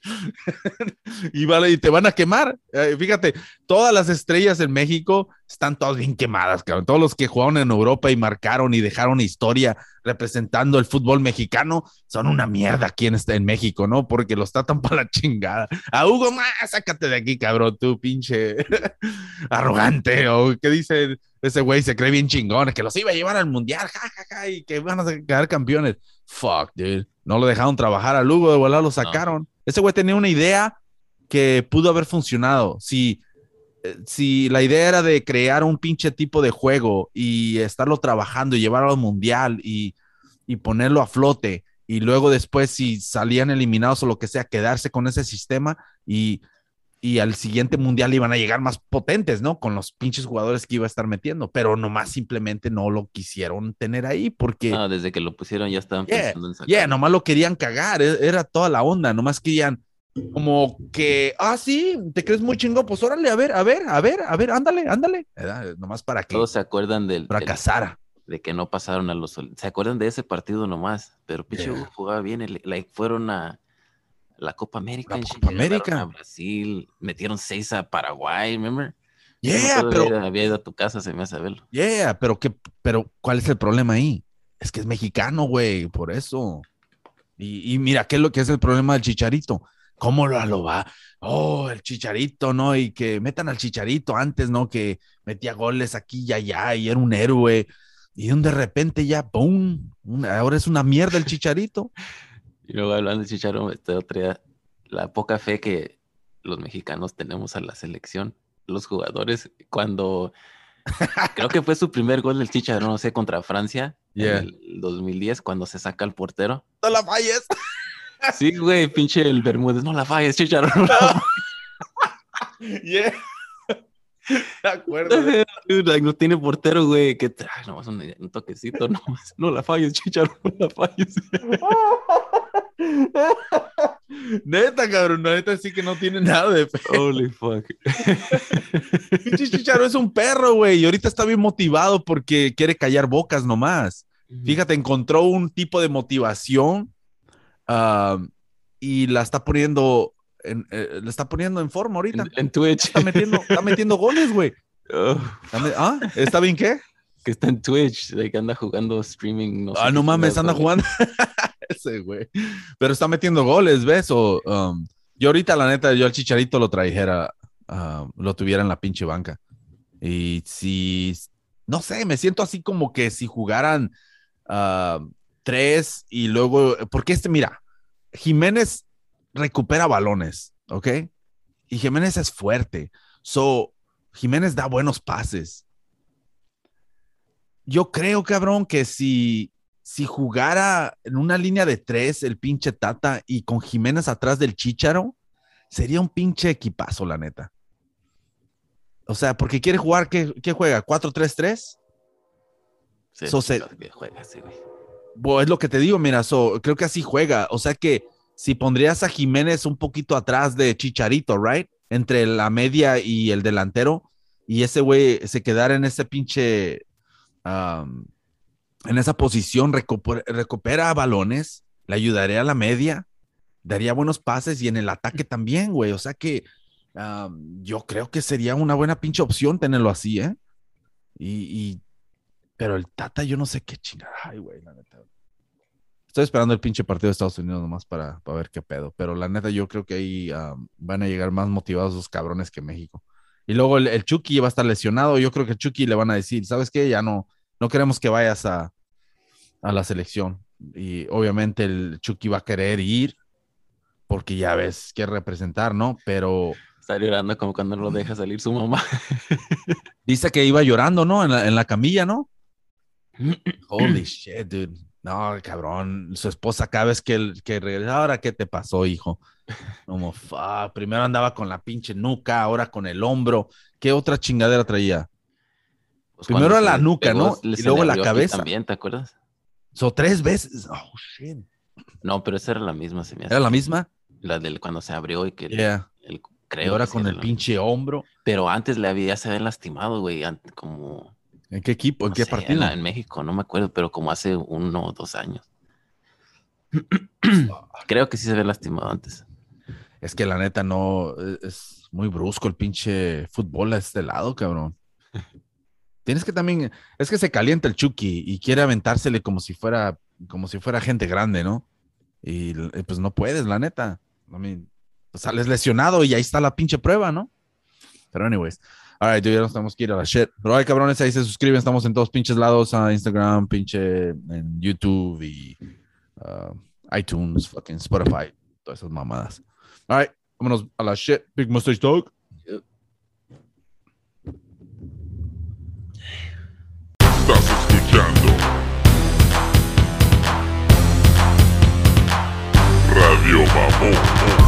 y vale, y te van a quemar. Eh, fíjate, todas las estrellas en México están todas bien quemadas, cabrón. Todos los que jugaron en Europa y marcaron y dejaron historia representando el fútbol mexicano son una mierda aquí en, este, en México, ¿no? Porque los tratan para la chingada. A Hugo, más, sácate de aquí, cabrón, tú pinche arrogante. O qué dice ese güey, se cree bien chingón, que los iba a llevar al mundial, jajaja, y que van a quedar campeones. Fuck, dude. No lo dejaron trabajar a Hugo, de volar lo sacaron. Ese güey tenía una idea que pudo haber funcionado. Si si la idea era de crear un pinche tipo de juego y estarlo trabajando y llevarlo al mundial y, ponerlo a flote y luego después si salían eliminados o lo que sea, quedarse con ese sistema y, al siguiente mundial iban a llegar más potentes, ¿no? Con los pinches jugadores que iba a estar metiendo, pero nomás simplemente no lo quisieron tener ahí porque... Ah, desde que lo pusieron ya estaban pensando en sacar. Yeah, nomás lo querían cagar, e, era toda la onda, nomás querían como que, ah, sí, te crees muy chingón, pues órale, a ver, a ver, a ver, a ver, ándale, ándale. Nomás para que. Todos se acuerdan del. Fracasara. de que no pasaron a los. Se acuerdan de ese partido nomás, pero Pichu jugaba bien. fueron a la Copa América. La Copa América. A Brasil, metieron seis a Paraguay, remember? Yeah, pero. Había, ido a tu casa, se me hace verlo. Yeah, pero, ¿qué, pero ¿cuál es el problema ahí? Es que es mexicano, güey, por eso. Y, y mira, ¿qué es lo que es el problema del chicharito? ¿Cómo lo, va? Oh, el chicharito, ¿no? Y que metan al chicharito antes, ¿no? Que metía goles aquí y allá y era un héroe. Y de repente ya, ¡pum! ahora es una mierda el chicharito. Y luego hablando de chicharito, este otro la poca fe que los mexicanos tenemos a la selección, los jugadores, cuando creo que fue su primer gol del chicharito, no sé, contra Francia, en el 2010, cuando se saca el portero. ¡No la falles! Sí, güey, pinche el Bermúdez, no la falles, chicharrón. No. yeah. De acuerdo. no tiene portero, güey. Que ay, nomás un, un toquecito, no, no la falles, chicharrón, no la falles. neta, cabrón, neta sí que no tiene nada de fe. Holy fuck. Chicharo es un perro, güey, y ahorita está bien motivado porque quiere callar bocas nomás. Fíjate, encontró un tipo de motivación y la está poniendo en, eh, la está poniendo en forma ahorita. En, Twitch. Está metiendo, está metiendo goles, güey. ¿Ah? ¿Está bien qué? Que está en Twitch, de que anda jugando streaming. No ah, no mames, anda jugando. Ese, güey. Pero está metiendo goles, ¿ves? O, um, yo ahorita, la neta, yo al Chicharito lo trajera, lo tuviera en la pinche banca. Y si, no sé, me siento así como que si jugaran tres y luego, porque este, mira, Jiménez recupera balones, ¿ok? Y Jiménez es fuerte. So, Jiménez da buenos pases. Yo creo, cabrón, que si, si jugara en una línea de tres el pinche Tata y con Jiménez atrás del Chicharo, sería un pinche equipazo, la neta. O sea, porque quiere jugar, ¿qué, juega? ¿4-3-3? Sí, juega, sí, güey es lo que te digo, mira, creo que así juega. O sea que si pondrías a Jiménez un poquito atrás de Chicharito, right? Entre la media y el delantero, y ese güey se quedara en ese pinche, en esa posición, recupera, balones, le ayudaría a la media, daría buenos pases y en el ataque también, güey. O sea que yo creo que sería una buena pinche opción tenerlo así, ¿eh? y pero el Tata, yo no sé qué chingada. Ay, güey, la neta. Estoy esperando el pinche partido de Estados Unidos nomás para, para ver qué pedo. Pero la neta, yo creo que ahí van a llegar más motivados esos cabrones que México. Y luego el, Chucky va a estar lesionado. Yo creo que el Chucky le van a decir, ¿sabes qué? Ya no, no queremos que vayas a, a la selección. Y obviamente el Chucky va a querer ir porque ya ves qué representar, ¿no? Pero... Está llorando como cuando no lo deja salir su mamá. Dice que iba llorando, ¿no? En la, en la camilla, ¿no? Holy shit, dude. No, cabrón. Su esposa cada vez que, que regresa, ahora qué te pasó, hijo. Como, fuck. Primero andaba con la pinche nuca, ahora con el hombro. ¿Qué otra chingadera traía? Pues Primero la nuca, ¿no? Y luego la cabeza. También, ¿te acuerdas? So, tres veces. Oh, shit. No, pero esa era la misma, se me ¿Era la misma? La del cuando se abrió y que yeah. el, creo. ahora con el pinche hombro. Pero antes le había, se había lastimado, güey, como ¿En qué equipo? ¿En qué partido? En, México, no me acuerdo, pero como hace uno o dos años. Creo que sí se había lastimado antes. Es que la neta no, e, es muy brusco el pinche fútbol a este lado, cabrón. Tienes que también, es que se calienta el Chucky y quiere aventársele como si fuera, como si fuera gente grande, ¿no? Y pues no puedes, la neta. I mean, pues, sales lesionado y ahí está la pinche prueba, ¿no? Pero anyways. Alright, ya nos tenemos que ir a la shit. Pero hay cabrones, ahí se suscriben. Estamos en todos pinches lados: a Instagram, pinche en YouTube y uh, iTunes, fucking Spotify, todas esas mamadas. Alright, vámonos a la shit. Big Mustache Talk. Estás escuchando Radio Mamón.